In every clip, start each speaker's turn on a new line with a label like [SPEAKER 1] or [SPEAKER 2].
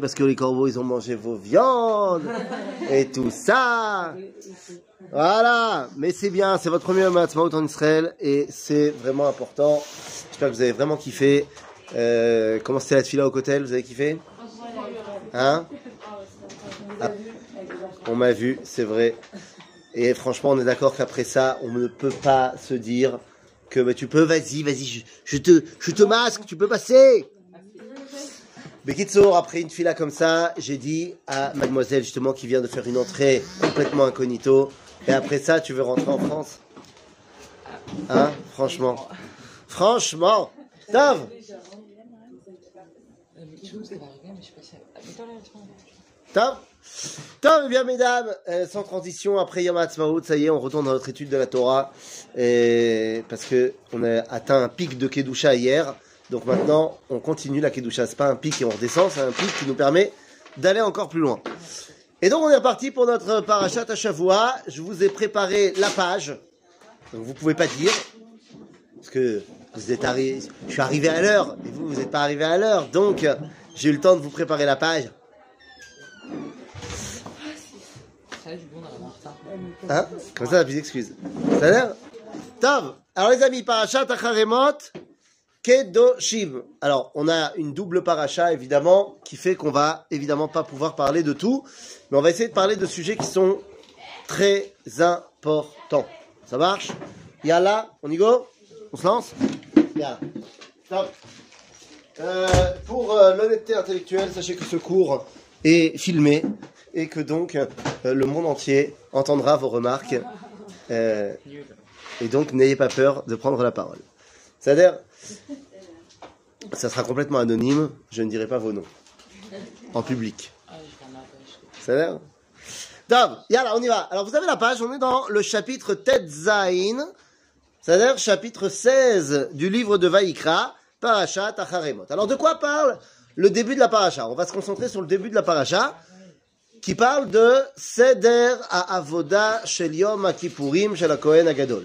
[SPEAKER 1] parce que les corbeaux, ils ont mangé vos viandes et tout ça. Voilà, mais c'est bien, c'est votre premier Matzmaut en Israël et c'est vraiment important. J'espère que vous avez vraiment kiffé. Euh, comment c'était la fila au cotel Vous avez kiffé? Hein? Ah, On m'a vu, c'est vrai. Et franchement, on est d'accord qu'après ça, on ne peut pas se dire que bah, tu peux, vas-y, vas-y, je te, je te masque, tu peux passer. Bekitsour, après une fila comme ça, j'ai dit à mademoiselle justement qui vient de faire une entrée complètement incognito, et après ça, tu veux rentrer en France? Hein? Franchement. Franchement. Tov Tov, eh bien mesdames, euh, sans transition, après Yom HaAtzmaut, ça y est, on retourne dans notre étude de la Torah, et parce que on a atteint un pic de Kedusha hier, donc maintenant, on continue la Kedusha. C'est pas un pic et on redescend, c'est un pic qui nous permet d'aller encore plus loin. Et donc, on est reparti pour notre parachat à Shavua. Je vous ai préparé la page. Donc, vous pouvez pas dire. Parce que vous êtes arrivé, je suis arrivé à l'heure. Et vous, vous n'êtes pas arrivé à l'heure. Donc, j'ai eu le temps de vous préparer la page. Hein? Comme ça, plus d'excuses. Ça a l'air Tov Alors, les amis, parachat Acharemot. Kedoshim. Alors, on a une double paracha, évidemment, qui fait qu'on va évidemment pas pouvoir parler de tout, mais on va essayer de parler de sujets qui sont très importants. Ça marche? Yalla, on y go? On se lance? Yalla. Stop. Euh, pour euh, l'honnêteté intellectuelle, sachez que ce cours est filmé et que donc euh, le monde entier entendra vos remarques. Et donc, n'ayez pas peur de prendre la parole. C'est-à-dire, ça sera complètement anonyme, je ne dirai pas vos noms. En public. C'est-à-dire Dom, yalla, on y va. Alors, vous avez la page, on est dans le chapitre Tet Zain, c'est-à-dire chapitre 16 du livre de Vaïkra, Parashat Acharemot. Alors, de quoi parle le début de la paracha? On va se concentrer sur le début de la paracha, qui parle de Seder à Avoda Shel Yom Kippurim Shel Kohen Agadol.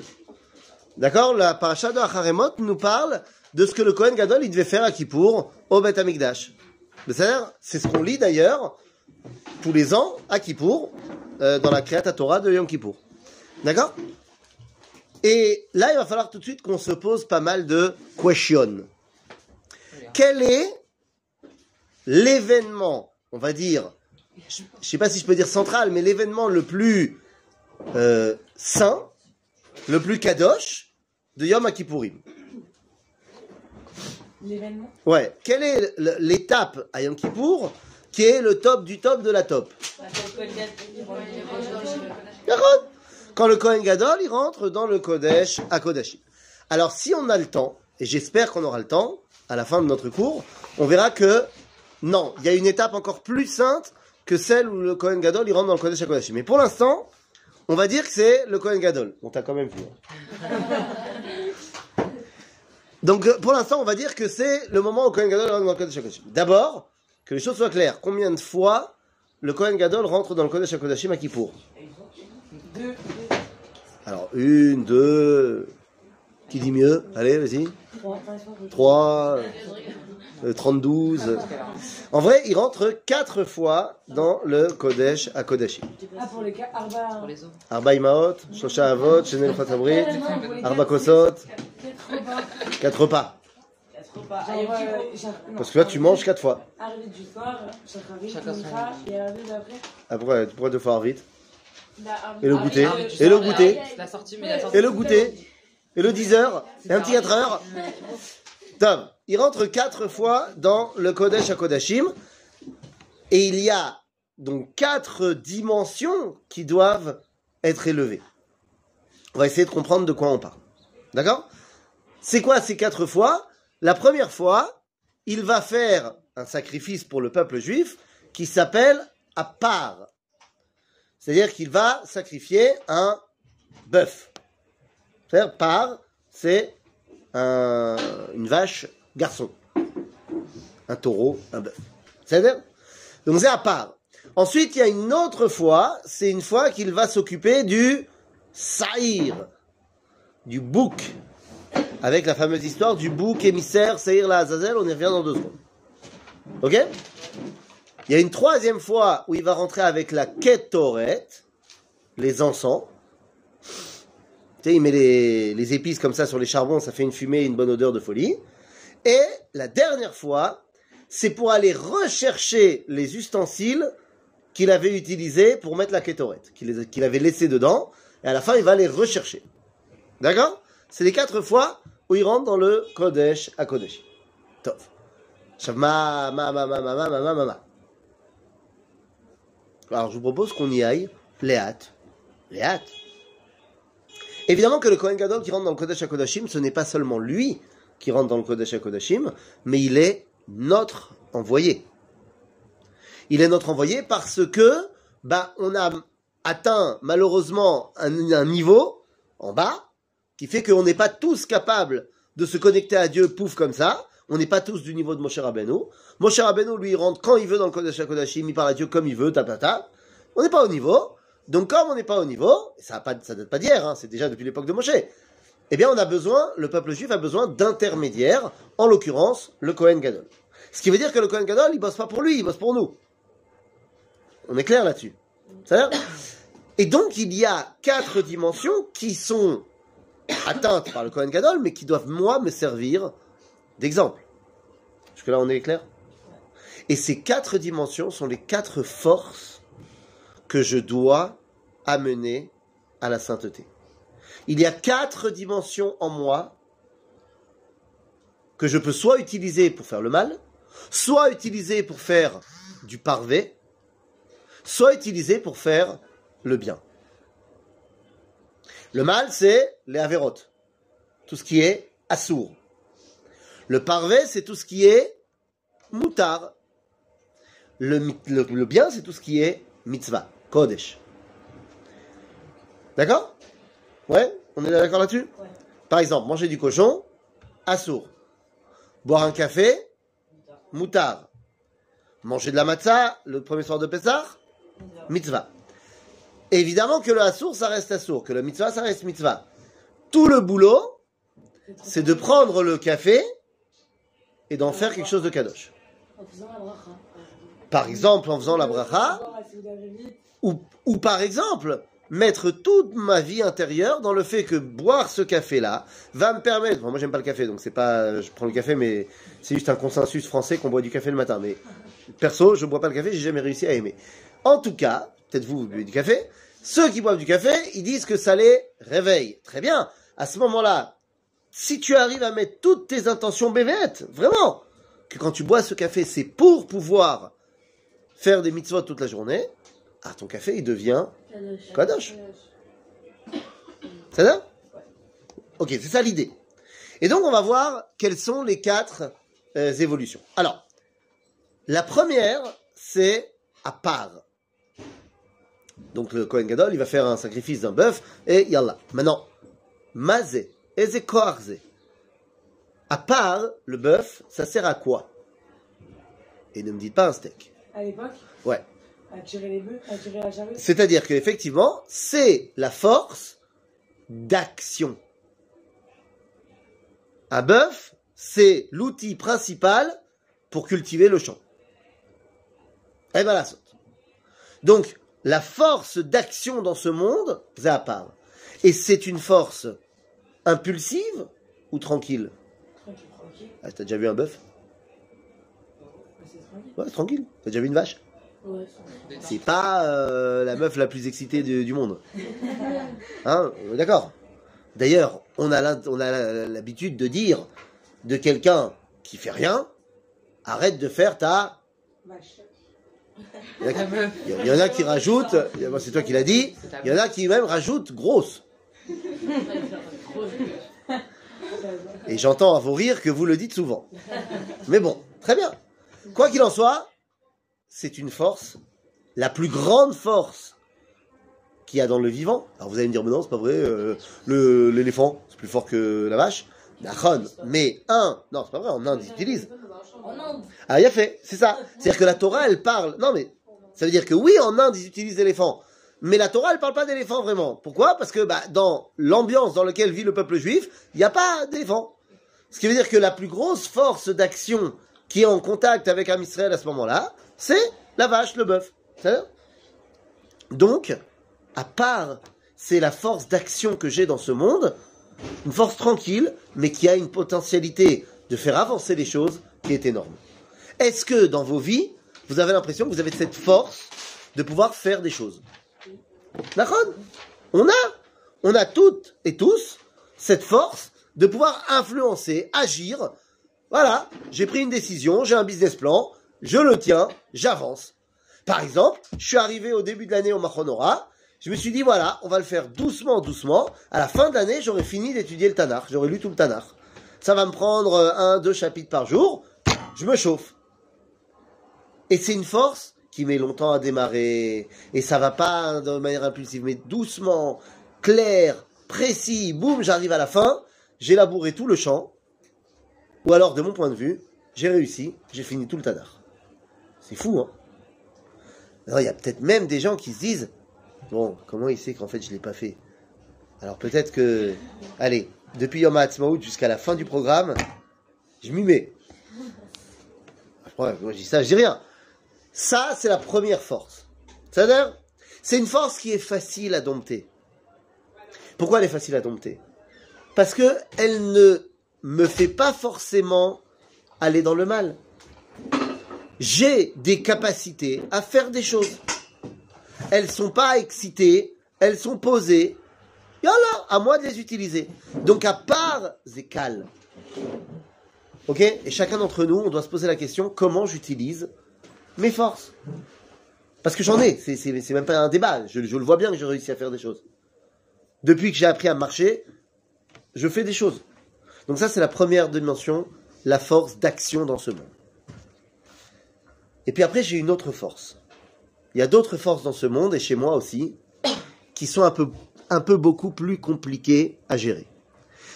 [SPEAKER 1] D'accord? La paracha de Acharemot nous parle de ce que le Kohen Gadol il devait faire à Kippour au Beth Amikdash. C'est ce qu'on lit d'ailleurs tous les ans à Kippour euh, dans la Kriyat Torah de Yom Kippour. D'accord? Et là, il va falloir tout de suite qu'on se pose pas mal de questions. Quel est l'événement, on va dire, je ne sais pas si je peux dire central, mais l'événement le plus euh, saint, le plus kadosh de Yom Kippourim
[SPEAKER 2] L'événement
[SPEAKER 1] Ouais. Quelle est l'étape à Yom Kippour qui est le top du top de la top? Quand le Kohen Gadol, il rentre dans le Kodesh à Kodashim. Alors, si on a le temps, et j'espère qu'on aura le temps, à la fin de notre cours, on verra que, non, il y a une étape encore plus sainte que celle où le Kohen Gadol, il rentre dans le Kodesh à Kodashim. Mais pour l'instant, on va dire que c'est le Kohen Gadol. On t'a quand même vu. Hein. Donc, pour l'instant, on va dire que c'est le moment où Kohen Gadol rentre dans le Kodesh HaKodashim. D'abord, que les choses soient claires. Combien de fois le Kohen Gadol rentre dans le Kodesh HaKodashim à Kippour? Alors, une, deux... Qui dit mieux? Allez, vas-y. Trois... Euh, 32. En vrai, il rentre quatre fois dans le Kodesh à Kodashim.
[SPEAKER 2] Ah, pour les Arba.
[SPEAKER 1] Arba Imaot, Shosha Avot, Shenel Fatabrit, Arba Kosot, quatre repas.
[SPEAKER 2] Genre, euh, non.
[SPEAKER 1] Parce que là, tu manges quatre fois. Après, tu pourrais deux fois vite.
[SPEAKER 2] Arba-
[SPEAKER 1] Et le
[SPEAKER 2] Ah,
[SPEAKER 1] goûter. Et le goûter. Et le goûter. Et le 10 heures. Et un petit 4 heures. Tom, il rentre quatre fois dans le Kodesh à Kodashim. Et il y a donc quatre dimensions qui doivent être élevées. On va essayer de comprendre de quoi on parle. D'accord? C'est quoi ces quatre fois? La première fois, il va faire un sacrifice pour le peuple juif qui s'appelle à part. C'est-à-dire qu'il va sacrifier un bœuf. C'est-à-dire par, c'est un- une vache garçon. Un taureau, un bœuf. C'est-à-dire Donc c'est à part. Ensuite, il y a une autre fois, c'est une fois qu'il va s'occuper du saïr, du bouc, avec la fameuse histoire du bouc émissaire Saïr la Azazel, on y revient dans deux secondes. Ok? Il y a une troisième fois où il va rentrer avec la ketoret, les encens. Tu sais, il met les, épices comme ça sur les charbons, ça fait une fumée, une bonne odeur de folie. Et la dernière fois, c'est pour aller rechercher les ustensiles qu'il avait utilisés pour mettre la kétorette, qu'il avait laissé dedans. Et à la fin, il va les rechercher. D'accord? C'est les quatre fois où il rentre dans le Kodesh à Kodesh. Tov. Ma, ma, ma, ma, ma, ma, ma, ma, Alors, je vous propose qu'on y aille. Les hâtes. Les hâtes. Évidemment que le Kohen Gadol qui rentre dans le Kodesh HaKodashim, ce n'est pas seulement lui qui rentre dans le Kodesh HaKodashim, mais il est notre envoyé. Il est notre envoyé parce que, bah, on a atteint malheureusement un, niveau en bas qui fait qu'on n'est pas tous capables de se connecter à Dieu pouf comme ça. On n'est pas tous du niveau de Moshe Rabbeinu. Moshe Rabbeinu, lui, il rentre quand il veut dans le Kodesh HaKodashim, il parle à Dieu comme il veut, tapata. On n'est pas au niveau. Donc, comme on n'est pas au niveau, ça ne date pas d'hier, hein, c'est déjà depuis l'époque de Moshe, eh bien, on a besoin, le peuple juif a besoin d'intermédiaires, en l'occurrence, le Kohen Gadol. Ce qui veut dire que le Kohen Gadol, il bosse pas pour lui, il bosse pour nous. On est clair là-dessus. Et donc, il y a quatre dimensions qui sont atteintes par le Kohen Gadol, mais qui doivent, moi, me servir d'exemple. Jusque-là, on est clair? Et ces quatre dimensions sont les quatre forces que je dois amener à la sainteté. Il y a quatre dimensions en moi que je peux soit utiliser pour faire le mal, soit utiliser pour faire du parvé, soit utiliser pour faire le bien. Le mal, c'est les avérotes, tout ce qui est assour. Le parvé, c'est tout ce qui est moutar. Le, le, le bien, c'est tout ce qui est mitzvah, kodesh. D'accord? Ouais? On est d'accord là-dessus?
[SPEAKER 2] Ouais.
[SPEAKER 1] Par exemple, manger du cochon, assour. Boire un café, moutar. Manger de la matzah, le premier soir de Pessah, mitzvah. Évidemment que le assour, ça reste assour, que le mitzvah, ça reste mitzvah. Tout le boulot, c'est de prendre le café et d'en faire quelque chose de kadosh. Par exemple, en faisant la bracha, ou par exemple, mettre toute ma vie intérieure dans le fait que boire ce café-là va me permettre. Bon, moi, j'aime pas le café, donc c'est pas. Je prends le café, mais c'est juste un consensus français qu'on boit du café le matin. Mais perso, je bois pas le café, j'ai jamais réussi à aimer. En tout cas, peut-être vous, vous buvez du café. Ceux qui boivent du café, ils disent que ça les réveille. Très bien. À ce moment-là, si tu arrives à mettre toutes tes intentions bévêtes, vraiment, que quand tu bois ce café, c'est pour pouvoir faire des mitzvot toute la journée, ah, ton café, il devient Kadosh. C'est ça Ok, c'est ça l'idée. Et donc, on va voir quelles sont les quatre euh, évolutions. Alors, la première, c'est à part. Donc, le Kohen Gadol, il va faire un sacrifice d'un bœuf, et yallah. Maintenant, mazé, eze koarze. À part, le bœuf, ça sert à quoi? Et ne me dites pas un steak.
[SPEAKER 2] à l'époque,
[SPEAKER 1] Ouais.
[SPEAKER 2] Les bœufs, la charrue.
[SPEAKER 1] C'est-à-dire qu'effectivement, c'est la force d'action. Un bœuf, c'est l'outil principal pour cultiver le champ. Eh ben la saute. Donc, la force d'action dans ce monde, à part. Et c'est une force impulsive ou tranquille?
[SPEAKER 2] Tranquille, tranquille.
[SPEAKER 1] ah, T'as déjà vu un bœuf? Ouais, tranquille. T'as déjà vu une vache?
[SPEAKER 2] C'est
[SPEAKER 1] pas euh, la meuf la plus excitée du, du monde. Hein D'accord. D'ailleurs, on a l'habitude de dire de quelqu'un qui fait rien, arrête de faire ta.
[SPEAKER 2] Vache.
[SPEAKER 1] Il y, en a qui- il y en a qui rajoutent, c'est toi qui l'as dit, il y en a qui même rajoutent grosse. Et j'entends à vos rires que vous le dites souvent. Mais bon, très bien. Quoi qu'il en soit, c'est une force, la plus grande force qu'il y a dans le vivant. Alors vous allez me dire, mais non, c'est pas vrai, euh, l'éléphant, c'est plus fort que la vache. Nachon. Mais un, non, c'est pas vrai, en Inde, ils utilisent. Ah, il a fait, c'est ça. C'est-à-dire que la Torah, elle parle. Non, mais ça veut dire que oui, en Inde, ils utilisent l'éléphant. Mais la Torah, elle parle pas d'éléphant vraiment. Pourquoi? Parce que bah, dans l'ambiance dans laquelle vit le peuple juif, il n'y a pas d'éléphant. Ce qui veut dire que la plus grosse force d'action qui est en contact avec un à ce moment-là, c'est la vache, le bœuf. Donc, à part, c'est la force d'action que j'ai dans ce monde, une force tranquille, mais qui a une potentialité de faire avancer les choses qui est énorme. Est-ce que dans vos vies, vous avez l'impression que vous avez cette force de pouvoir faire des choses? D'accord? On a, on a toutes et tous cette force de pouvoir influencer, agir. Voilà, j'ai pris une décision, j'ai un business plan, je le tiens, j'avance. Par exemple, je suis arrivé au début de l'année au Machonora, je me suis dit voilà, on va le faire doucement, doucement. À la fin de l'année, j'aurai fini d'étudier le Tanakh, j'aurai lu tout le Tanakh. Ça va me prendre euh, un, deux chapitres par jour, je me chauffe. Et c'est une force qui met longtemps à démarrer. Et ça va pas de manière impulsive, mais doucement, clair, précis, boum, j'arrive à la fin, j'ai labouré tout le champ. Ou alors, de mon point de vue, j'ai réussi, j'ai fini tout le Tanakh. C'est fou, hein il y a peut-être même des gens qui se disent, bon, comment il sait qu'en fait je l'ai pas fait? Alors peut-être que, allez, depuis Yom HaAtzmaut jusqu'à la fin du programme, je m'y mets. Moi je dis ça, je dis rien. Ça, c'est la première force. C'est-à-dire, c'est une force qui est facile à dompter. Pourquoi elle est facile à dompter? Parce que elle ne me fait pas forcément aller dans le mal. J'ai des capacités à faire des choses. Elles sont pas excitées, elles sont posées. Yallah, à moi de les utiliser. Donc à part Zekal, ok? Et chacun d'entre nous, on doit se poser la question comment j'utilise mes forces? Parce que j'en ai, c'est- même pas un débat. Je le vois bien que j'ai réussi à faire des choses. Depuis que j'ai appris à marcher, je fais des choses. Donc ça, c'est la première dimension, la force d'action dans ce monde. Et puis après, j'ai une autre force. Il y a d'autres forces dans ce monde, et chez moi aussi, qui sont un peu, un peu beaucoup plus compliquées à gérer.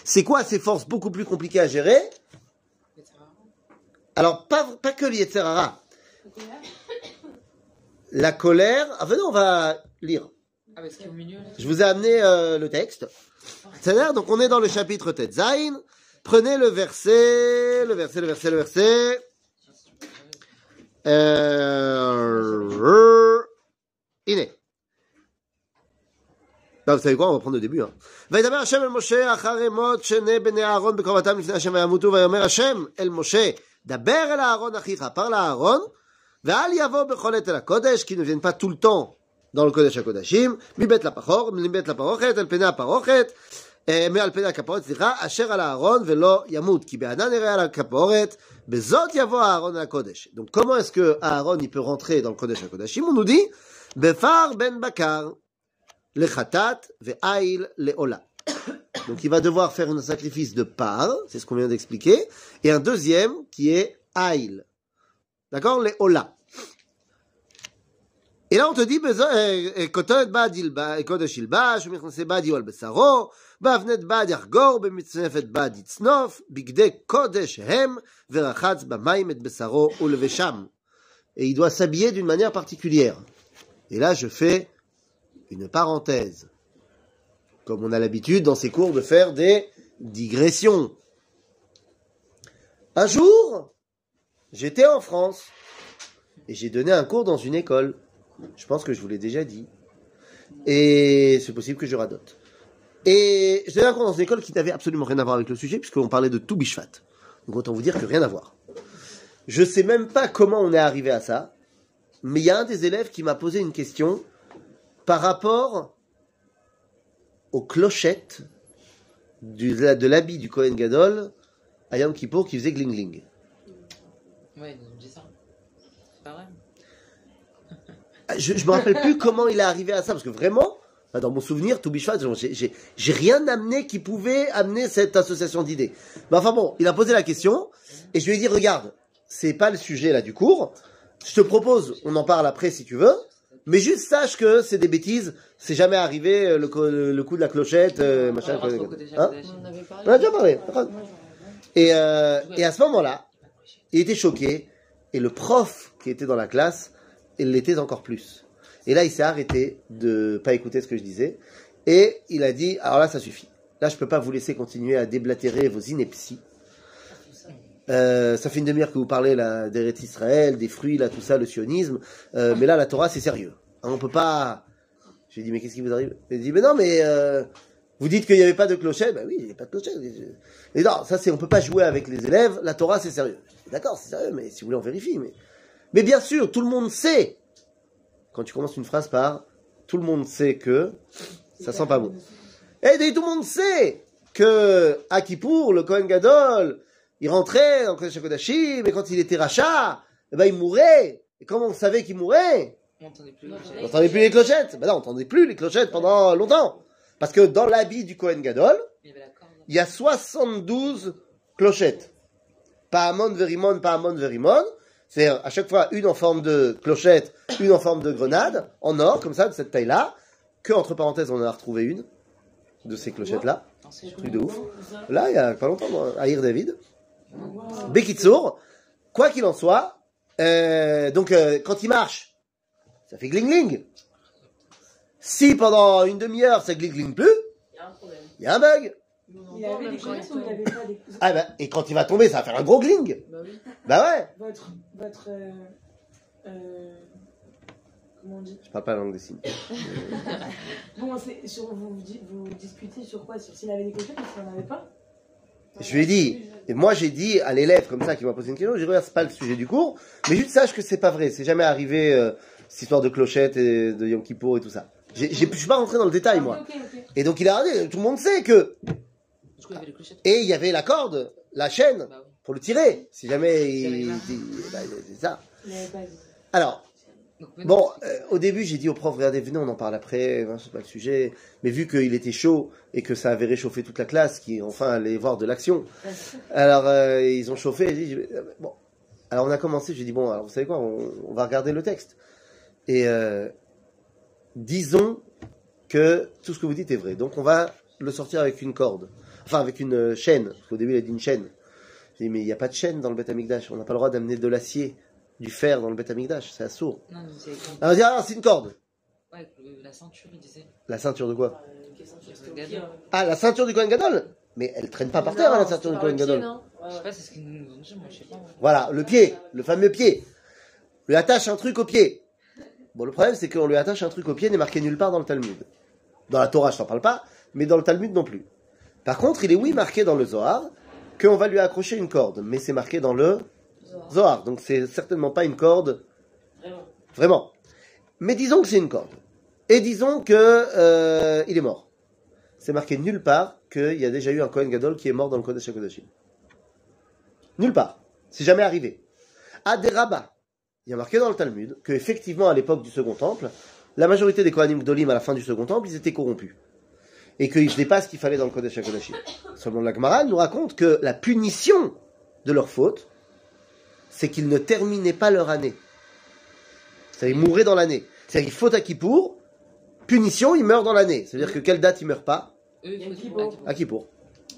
[SPEAKER 1] C'est quoi ces forces beaucoup plus compliquées à gérer? Alors, pas, pas que l'Yetzerara. La colère. Ah, venez, on va lire.
[SPEAKER 3] Ah.
[SPEAKER 1] Je vous ai amené euh, le texte. C'est-à-dire, donc on est dans le chapitre Tetzain. Prenez le verset, le verset, le verset, le verset. Euh... Iné. Bah, vous savez quoi, on va prendre le début. Hein. וידבר השם אל משה אחרי מות שני בני אהרון בקרבתם לפני השם וימותו ויאמר השם אל משה דבר אל אהרון אחיך parle à Aaron ואל יבוא בכל עת אל הקודש כי ne viennent pas tout le temps dans le קודש הקודשים מבית לפחור, מבית לפרוכת אל פני הפרוכת אה, מעל פני הכפורת סליחה אשר על אהרון ולא ימות כי בענן יראה על הכפורת בזאת יבוא אהרון אל הקודש donc comment est-ce que Aaron il peut rentrer dans le קודש הקודשים on nous dit בפר בן בקר לחטאת ואיל לעולה donc il va devoir faire un sacrifice de part, c'est ce qu'on vient d'expliquer, et un deuxième qui est Aïl. D'accord Les Ola. Et là on te dit, כותרת בד קודש ילבש, ומכנסי בד יהיו על בשרו, באבנת בד יחגור, במצנפת בד יצנוף, בגדי קודש הם, ורחץ במים את בשרו ולבשם. Et il doit s'habiller d'une manière particulière. Et là je fais une parenthèse comme on a l'habitude dans ces cours de faire des digressions. Un jour, j'étais en France et j'ai donné un cours dans une école. Je pense que je vous l'ai déjà dit. Et c'est possible que je radote. Et un cours dans une école qui n'avait absolument rien à voir avec le sujet puisqu'on parlait de tout bishvat. Donc autant vous dire que rien à voir. Je sais même pas comment on est arrivé à ça, mais il y a un des élèves qui m'a posé une question par rapport aux clochettes du- de l'habit du Kohen Gadol à Yom Kippour qui faisait gling-gling.
[SPEAKER 3] Ouais, il me dit ça. C'est pas vrai.
[SPEAKER 1] Je, je me rappelle plus comment il est arrivé à ça, parce que vraiment, dans mon souvenir, tout Bishvat, j'ai- rien amené qui pouvait amener cette association d'idées. Mais enfin bon, il a posé la question, et je lui ai dit, regarde, c'est pas le sujet là du cours, je te propose, on en parle après si tu veux, mais juste sache que c'est des bêtises, c'est jamais arrivé euh, le, co- le, le coup de la clochette, euh, machin.
[SPEAKER 3] Côté
[SPEAKER 1] hein
[SPEAKER 3] Kodesh.
[SPEAKER 2] On.
[SPEAKER 1] On a déjà parlé. Et, euh, et à ce moment-là, il était choqué, et le prof qui était dans la classe, il l'était encore plus. Et là, il s'est arrêté de pas écouter ce que je disais, et il a dit, alors là, ça suffit. Là, je peux pas vous laisser continuer à déblatérer vos inepties. Euh, ça fait une demi-heure que vous parlez là d'Eretz Israël, des fruits, là, tout ça, le sionisme. Euh, mais là, la Torah, c'est sérieux. Hein, on peut pas. J'ai dit, mais qu'est-ce qui vous arrive? Il dit, mais non, mais euh, vous dites qu'il n'y avait pas de clochette. Ben oui, il n'y avait pas de clochette. Mais non, ça, c'est, on peut pas jouer avec les élèves. La Torah, c'est sérieux. D'accord, c'est sérieux, mais si vous voulez, on vérifie. Mais bien sûr, tout le monde sait. Quand tu commences une phrase par tout le monde sait que ça sent pas bon. Et tout le monde sait que à Kippour, le Kohen Gadol, il rentrait dans Kodesh HaKodashim, et quand il était rachat, eh ben, il mourait. Et comment on savait qu'il mourait?
[SPEAKER 3] On n'entendait plus.
[SPEAKER 1] Les clochettes. Ben non, on n'entendait plus les clochettes pendant longtemps. Parce que dans l'habit du Kohen Gadol,
[SPEAKER 3] Il y
[SPEAKER 1] il y a 72 clochettes. Pas Amon Verimon, pas Amon Verimon. C'est à chaque fois une en forme de clochette, une en forme de grenade, en or, comme ça, de cette taille-là. Que, entre parenthèses, on en a retrouvé une de ces clochettes-là. Truc de ouf. Là, il y a pas longtemps, à Ir David. Bekitsour, quoi qu'il en soit, euh, donc euh, quand il marche, ça fait gling gling. Si pendant une demi-heure ça gling gling plus,
[SPEAKER 2] Il y a un problème.
[SPEAKER 1] il y a un bug.
[SPEAKER 2] Il avait des connaissances ou il n'avait pas des
[SPEAKER 1] Ah ben, et quand il va tomber, ça va faire un gros gling.
[SPEAKER 2] Bah oui.
[SPEAKER 1] Bah ouais.
[SPEAKER 2] Votre. Votre. Euh, euh, comment on dit?
[SPEAKER 1] Je parle pas la langue des signes.
[SPEAKER 2] Bon, c'est sur, vous, vous, discutez sur quoi? Sur s'il avait des clochettes ou s'il n'en avait pas?
[SPEAKER 1] Je lui ai dit, et moi j'ai dit à l'élève comme ça qui m'a posé une question, j'ai dit regarde c'est pas le sujet du cours, mais juste sache que c'est pas vrai, c'est jamais arrivé euh, cette histoire de clochette et de Yom Kippour et tout ça. Je suis pas rentré dans le détail moi.
[SPEAKER 2] Ah, ok.
[SPEAKER 1] Et donc il a regardé, tout le monde sait que et il y avait la corde, la chaîne
[SPEAKER 3] Bah
[SPEAKER 1] pour le tirer, si jamais
[SPEAKER 3] Il la-
[SPEAKER 1] il- bah, c'est ça.
[SPEAKER 2] Dit.
[SPEAKER 1] Alors bon, euh, au début j'ai dit au prof regardez venez on en parle après, hein, c'est pas le sujet, mais vu qu'il était chaud et que ça avait réchauffé toute la classe qui enfin allait voir de l'action, Alors, euh, ils ont chauffé. dit, bon. Alors, on a commencé. J'ai dit, bon, alors, vous savez quoi, on, on va regarder le texte. Et euh, disons que tout ce que vous dites est vrai. Donc, on va le sortir avec une corde. Enfin, avec une euh, chaîne. Parce qu'au début, il a dit une chaîne. J'ai dit, mais il n'y a pas de chaîne dans le Beth Amikdash. On n'a pas le droit d'amener de l'acier, du fer dans le Beth Amikdash. C'est assourd.
[SPEAKER 3] non, mais c'est
[SPEAKER 1] Alors, on dit, ah, c'est une corde.
[SPEAKER 3] ouais, la ceinture, il disait.
[SPEAKER 1] La ceinture de quoi
[SPEAKER 2] Euh, au.
[SPEAKER 1] Ah, la ceinture du Kohen Gadol Mais elle traîne pas par terre, hein, la ceinture du Kohen Gadol.
[SPEAKER 3] Je sais pas, c'est ce qu'ils nous ont dit, moi, je sais pas.
[SPEAKER 1] Voilà, le pied, le fameux pied. On lui attache un truc au pied. Bon, le problème, c'est qu'on lui attache un truc au pied n'est marqué nulle part dans le Talmud. Dans la Torah, je t'en parle pas, mais dans le Talmud non plus. Par contre, il est oui marqué dans le Zohar qu'on va lui accrocher une corde, mais c'est marqué dans le Zohar, donc c'est certainement pas une corde
[SPEAKER 2] Vraiment.
[SPEAKER 1] Vraiment. Mais disons que c'est une corde. Et disons que euh, il est mort. C'est marqué nulle part qu'il y a déjà eu un Kohen Gadol qui est mort dans le Kodesh HaKodashim. Nulle part. C'est jamais arrivé. À des rabbins, il y a marqué dans le Talmud que effectivement à l'époque du Second Temple, la majorité des Kohanim Gdolim à la fin du Second Temple, ils étaient corrompus. Et qu'ils faisaient pas ce qu'il fallait dans le Kodesh HaKodashim. Selon la Gemara, nous raconte que la punition de leur faute, c'est qu'ils ne terminaient pas leur année. C'est-à-dire, ils mouraient dans l'année. C'est-à-dire, ils fautent à Kippour, punition, ils meurent dans l'année. C'est-à-dire que quelle date ils meurent pas
[SPEAKER 3] Eux.
[SPEAKER 1] À Kippour.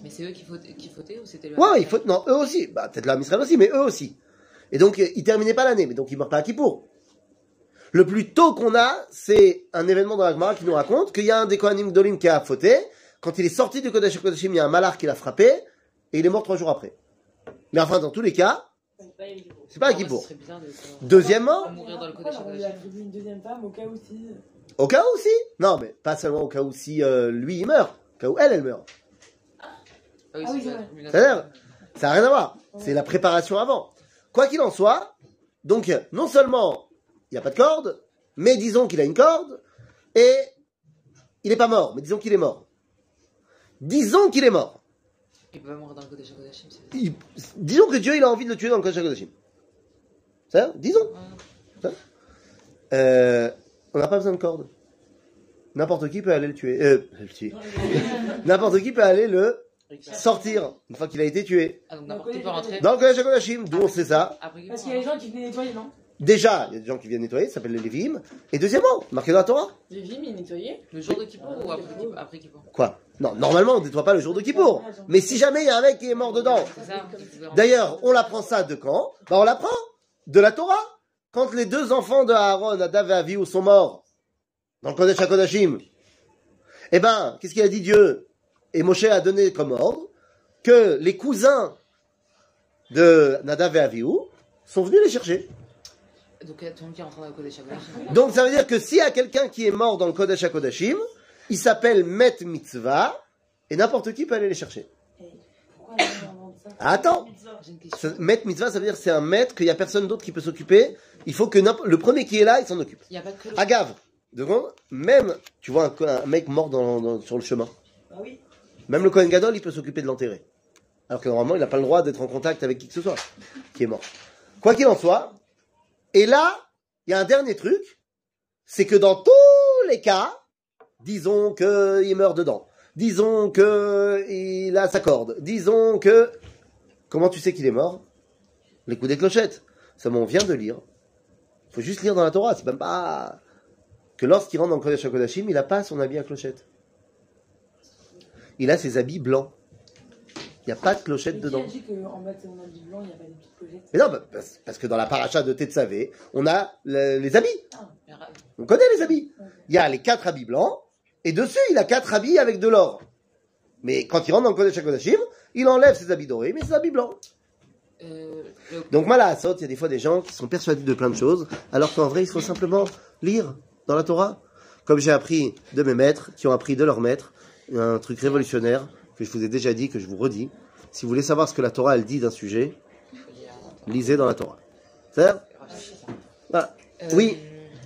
[SPEAKER 3] Mais c'est eux qui fautaient, qui fautaient ou c'était le.
[SPEAKER 1] Ouais, ils fautent, non, eux aussi. Bah, peut-être la Israël aussi, mais eux aussi. Et donc, ils terminaient pas l'année, mais donc ils meurent pas à Kippour. Le plus tôt qu'on a, c'est un événement dans la Gemara qui nous raconte qu'il y a un des Kohanim Gdolim qui a fauté. Quand il est sorti du Kodesh Kodeshim, il y a un malach qui l'a frappé, et il est mort trois jours après. Mais enfin, dans tous les cas,
[SPEAKER 2] C'est pas
[SPEAKER 3] moi,
[SPEAKER 1] Kippour. Deuxièmement,
[SPEAKER 2] une deuxième femme au cas où si.
[SPEAKER 1] au cas où si. Non, mais pas seulement au cas où si euh, lui il meurt, au cas où elle, elle meurt.
[SPEAKER 3] Ah
[SPEAKER 2] Ah
[SPEAKER 3] oui, c'est
[SPEAKER 1] C'est-à-dire, ça n'a rien à voir. C'est la préparation avant. Quoi qu'il en soit, donc non seulement il n'y a pas de corde, mais disons qu'il a une corde et il n'est pas mort, mais disons qu'il est mort. Disons qu'il est mort.
[SPEAKER 3] Il peut pas mourir dans le Kodesh HaKodashim, c'est
[SPEAKER 1] Il- disons que Dieu il a envie de le tuer dans le Kodesh HaKodashim. C'est ça Disons.
[SPEAKER 3] Ouais.
[SPEAKER 1] Euh, on n'a pas besoin de corde. N'importe qui peut aller le tuer. Euh, le tuer. N'importe qui peut aller le sortir une fois qu'il a été tué.
[SPEAKER 3] Ah, donc n'importe qui peut rentrer.
[SPEAKER 1] Dans le Kodesh HaKodashim, d'où on sait ça.
[SPEAKER 2] Parce qu'il y a des gens qui venaient nettoyer, non?
[SPEAKER 1] Déjà, il y a des gens qui viennent nettoyer, ça s'appelle les Lévim. Et deuxièmement, marqué dans la Torah.
[SPEAKER 4] Les vimes, ils nettoyaient.
[SPEAKER 3] Le jour de Kippour ou après Kippour? Après Kippour
[SPEAKER 1] Quoi? Non, normalement, on ne nettoie pas le jour de Kippour. Mais si jamais il y a un mec qui est mort dedans. D'ailleurs, on l'apprend ça de quand? Bah, on l'apprend de la Torah. Quand les deux enfants de Aaron, Nadav et Avihu, sont morts dans le Kodesh HaKodashim, eh ben, qu'est-ce qu'il a dit Dieu? Et Moshe a donné comme ordre que les cousins de Nadav et Avihu sont venus les chercher.
[SPEAKER 3] Donc, euh, tout le monde qui rentre dans le code de chaque
[SPEAKER 1] Donc ça veut dire que s'il y a quelqu'un qui est mort dans le Kodesh HaKodashim, il s'appelle Met Mitzvah, et n'importe qui peut aller les chercher.
[SPEAKER 2] Pourquoi ça
[SPEAKER 1] Attends, Met Mitzvah, ça veut dire que c'est un maître, qu'il n'y a personne d'autre qui peut s'occuper. Il faut que le premier qui est là, il s'en occupe.
[SPEAKER 3] Il a pas.
[SPEAKER 1] Agave, devant, même, tu vois un, un mec mort dans- dans- sur le chemin.
[SPEAKER 2] Bah oui.
[SPEAKER 1] Même le Kohen Gadol, il peut s'occuper de l'enterrer. Alors que normalement, il n'a pas le droit d'être en contact avec qui que ce soit qui est mort. Quoi qu'il en soit, et là, il y a un dernier truc, c'est que dans tous les cas, disons qu'il meurt dedans, disons que il a sa corde, disons que... Comment tu sais qu'il est mort? Les coups des clochettes. Ça, on vient de lire. Il faut juste lire dans la Torah, c'est même pas... Que lorsqu'il rentre dans le Kodesh HaKodashim, il n'a pas son habit à clochette il a ses habits blancs. Il n'y a pas de clochette
[SPEAKER 2] Mais
[SPEAKER 1] dedans.
[SPEAKER 2] Qui a dit qu'en bas de son habit blanc, il n'y a pas des petites clochettes
[SPEAKER 1] Mais non, bah, parce, parce que dans la paracha de Tetzavé, on a le- les habits.
[SPEAKER 3] Ra-
[SPEAKER 1] On connaît les habits. Il y a les quatre habits blancs, et dessus, il a quatre habits avec de l'or. Mais quand il rentre dans le Kodesh HaKodashim, il enlève ses habits dorés, mais ses habits blancs.
[SPEAKER 3] euh, le-
[SPEAKER 1] Donc, mal à Assot, il y a des fois des gens qui sont persuadés de plein de choses, alors qu'en vrai, il faut simplement lire dans la Torah. Comme j'ai appris de mes maîtres, qui ont appris de leurs maîtres, un truc révolutionnaire, que je vous ai déjà dit, que je vous redis. Si vous voulez savoir ce que la Torah, elle dit d'un sujet, lisez dans la Torah. C'est-à-dire Voilà.
[SPEAKER 3] Euh,
[SPEAKER 1] Oui.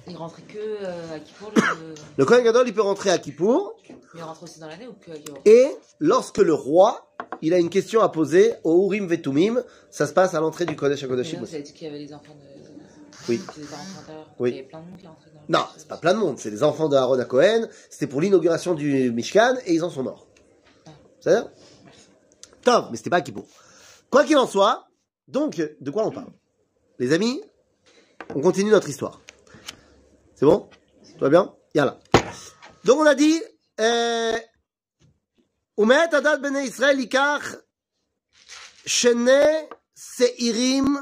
[SPEAKER 3] Il rentrait que euh, à Kippour, le...
[SPEAKER 1] Le Kohen Gadol, il peut rentrer à Kippour,
[SPEAKER 3] mais il rentre aussi dans l'année ou que à Kippour
[SPEAKER 1] et lorsque le roi, il a une question à poser au Urim Vetumim, ça se passe à l'entrée du Kodesh HaKodashim
[SPEAKER 3] vous avez dit qu'il y avait les enfants de.
[SPEAKER 1] Oui. Oui.
[SPEAKER 3] Il y avait plein de monde qui rentrait dans
[SPEAKER 1] Non, c'est pas plein de monde, c'est les enfants de Aaron à Cohen, c'était pour l'inauguration du Mishkan, et ils en sont morts. C'est-à-dire Top, mais c'était pas à Kippour. Quoi qu'il en soit, donc, de quoi on parle Les amis, on continue notre histoire. C'est bon Tout va bien Yalla. Donc on a dit, euh, Umet adat bnei Israël ikach shene seirim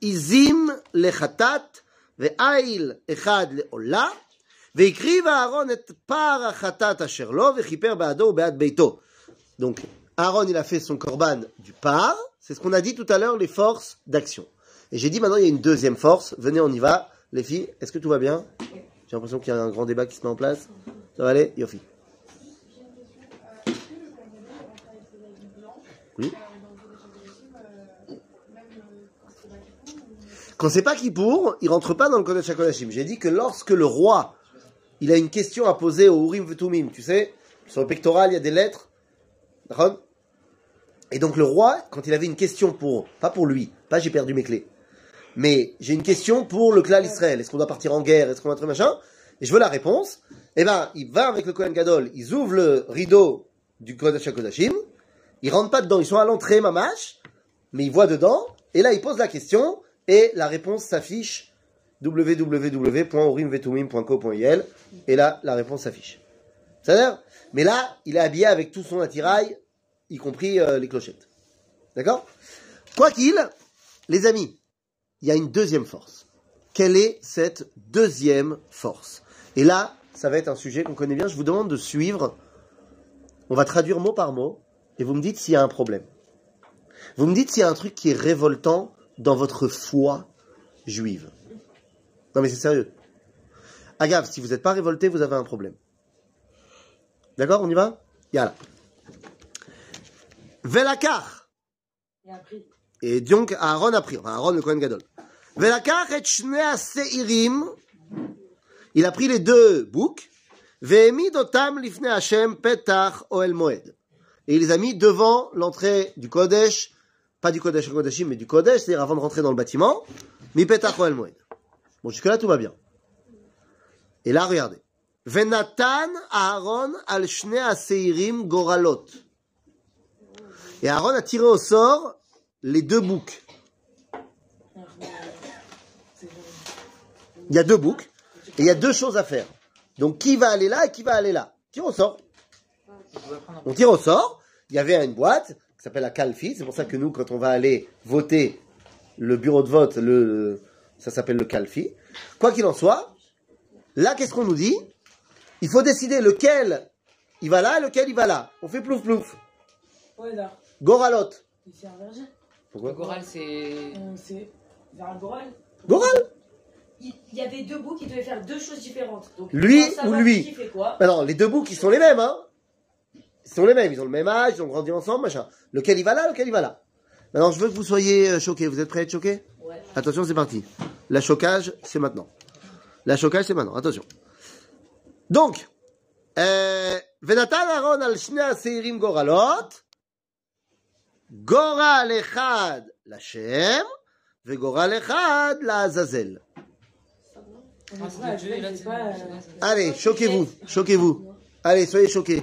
[SPEAKER 1] izim lechatat ve'ail echad le'olah והקריב אהרון את פער החטאת אשר לו, וכיפר בעדו ובעד ביתו. Donc, Aaron, il a fait son korban du par. C'est ce qu'on a dit tout à l'heure, les forces d'action. Et j'ai dit maintenant, il y a une deuxième force. Venez, on y va. Les filles, est-ce que tout va bien? J'ai l'impression qu'il y a un grand débat qui se met en place. Ça va aller? Yofi. Oui Quand c'est pas qui pour, il rentre pas dans le Kodesh HaKodashim. J'ai dit que lorsque le roi, il a une question à poser au Urim Vetumim, tu sais, sur le pectoral, il y a des lettres. Et donc le roi, quand il avait une question pour, pas pour lui, pas j'ai perdu mes clés, mais j'ai une question pour le clan Israël. Est-ce qu'on doit partir en guerre? Est-ce qu'on va être machin? Et je veux la réponse. Eh ben, il va avec le Kohen Gadol, ils ouvrent le rideau du Kodesh HaKodashim, ils rentrent pas dedans, ils sont à l'entrée, mamash, mais ils voient dedans, et là ils posent la question, et la réponse s'affiche. www.urimvetumim.co.il, et là la réponse s'affiche. C'est-à-dire Mais là, il est habillé avec tout son attirail, y compris euh, les clochettes. D'accord? Quoi qu'il, les amis, il y a une deuxième force. Quelle est cette deuxième force? Et là, ça va être un sujet qu'on connaît bien. Je vous demande de suivre. On va traduire mot par mot et vous me dites s'il y a un problème. Vous me dites s'il y a un truc qui est révoltant dans votre foi juive. Non mais c'est sérieux. Agave, si vous n'êtes pas révolté, vous avez un problème. D'accord, on y va? Yalla. Velakar. Et donc Aaron a pris, enfin Aaron le Kohen Gadol. Velakar et shnei seirim. Il a pris les deux boucs. Lifnei Hashem oel moed. Et il les a mis devant l'entrée du Kodesh, pas du Kodesh Kodeshim, mais du Kodesh, c'est-à-dire avant de rentrer dans le bâtiment. Mi petach oel moed. Bon, jusque-là, tout va bien. Et là, regardez. Venatan Aaron al shnei seirim goralot. Et Aaron a tiré au sort les deux boucs. Il y a deux boucs et il y a deux choses à faire. Donc qui va aller là et qui va aller là? Tire au sort.
[SPEAKER 3] On
[SPEAKER 1] tire au sort. Il y avait une boîte qui s'appelle la Calfi. C'est pour ça que nous, quand on va aller voter le bureau de vote, le, ça s'appelle le Calfi. Quoi qu'il en soit, là, qu'est-ce qu'on nous dit? Il faut décider lequel il va là et lequel il va là. On fait plouf plouf.
[SPEAKER 2] Ouais, là.
[SPEAKER 1] Goralot.
[SPEAKER 2] C'est un verger.
[SPEAKER 1] Pourquoi
[SPEAKER 3] Le Goral, c'est.
[SPEAKER 2] Euh, C'est vers un Goral.
[SPEAKER 1] Goral
[SPEAKER 2] Il y avait deux bouts qui devaient faire deux choses différentes. Donc,
[SPEAKER 1] Lui ou lui
[SPEAKER 2] Qui fait quoi
[SPEAKER 1] non, les deux boucs, ils sont les mêmes, hein Ils sont les mêmes, ils ont le même âge, ils ont grandi ensemble, machin. Lequel il va là, lequel il va là. Maintenant, je veux que vous soyez euh, choqués. Vous êtes prêts à être choqués
[SPEAKER 2] Ouais.
[SPEAKER 1] Attention, c'est parti. La chocage, c'est maintenant. La chocage, c'est maintenant. Attention. Donc, euh, ונתן אהרון על שני השעירים גורלות, גורל אחד לשם, וגורל אחד לעזאזל.
[SPEAKER 3] Ah, c'est de Dieu, et là,
[SPEAKER 2] c'est
[SPEAKER 3] c'est.
[SPEAKER 2] pas, euh,
[SPEAKER 1] Allez, choquez-vous, choquez-vous. Allez, soyez choqués.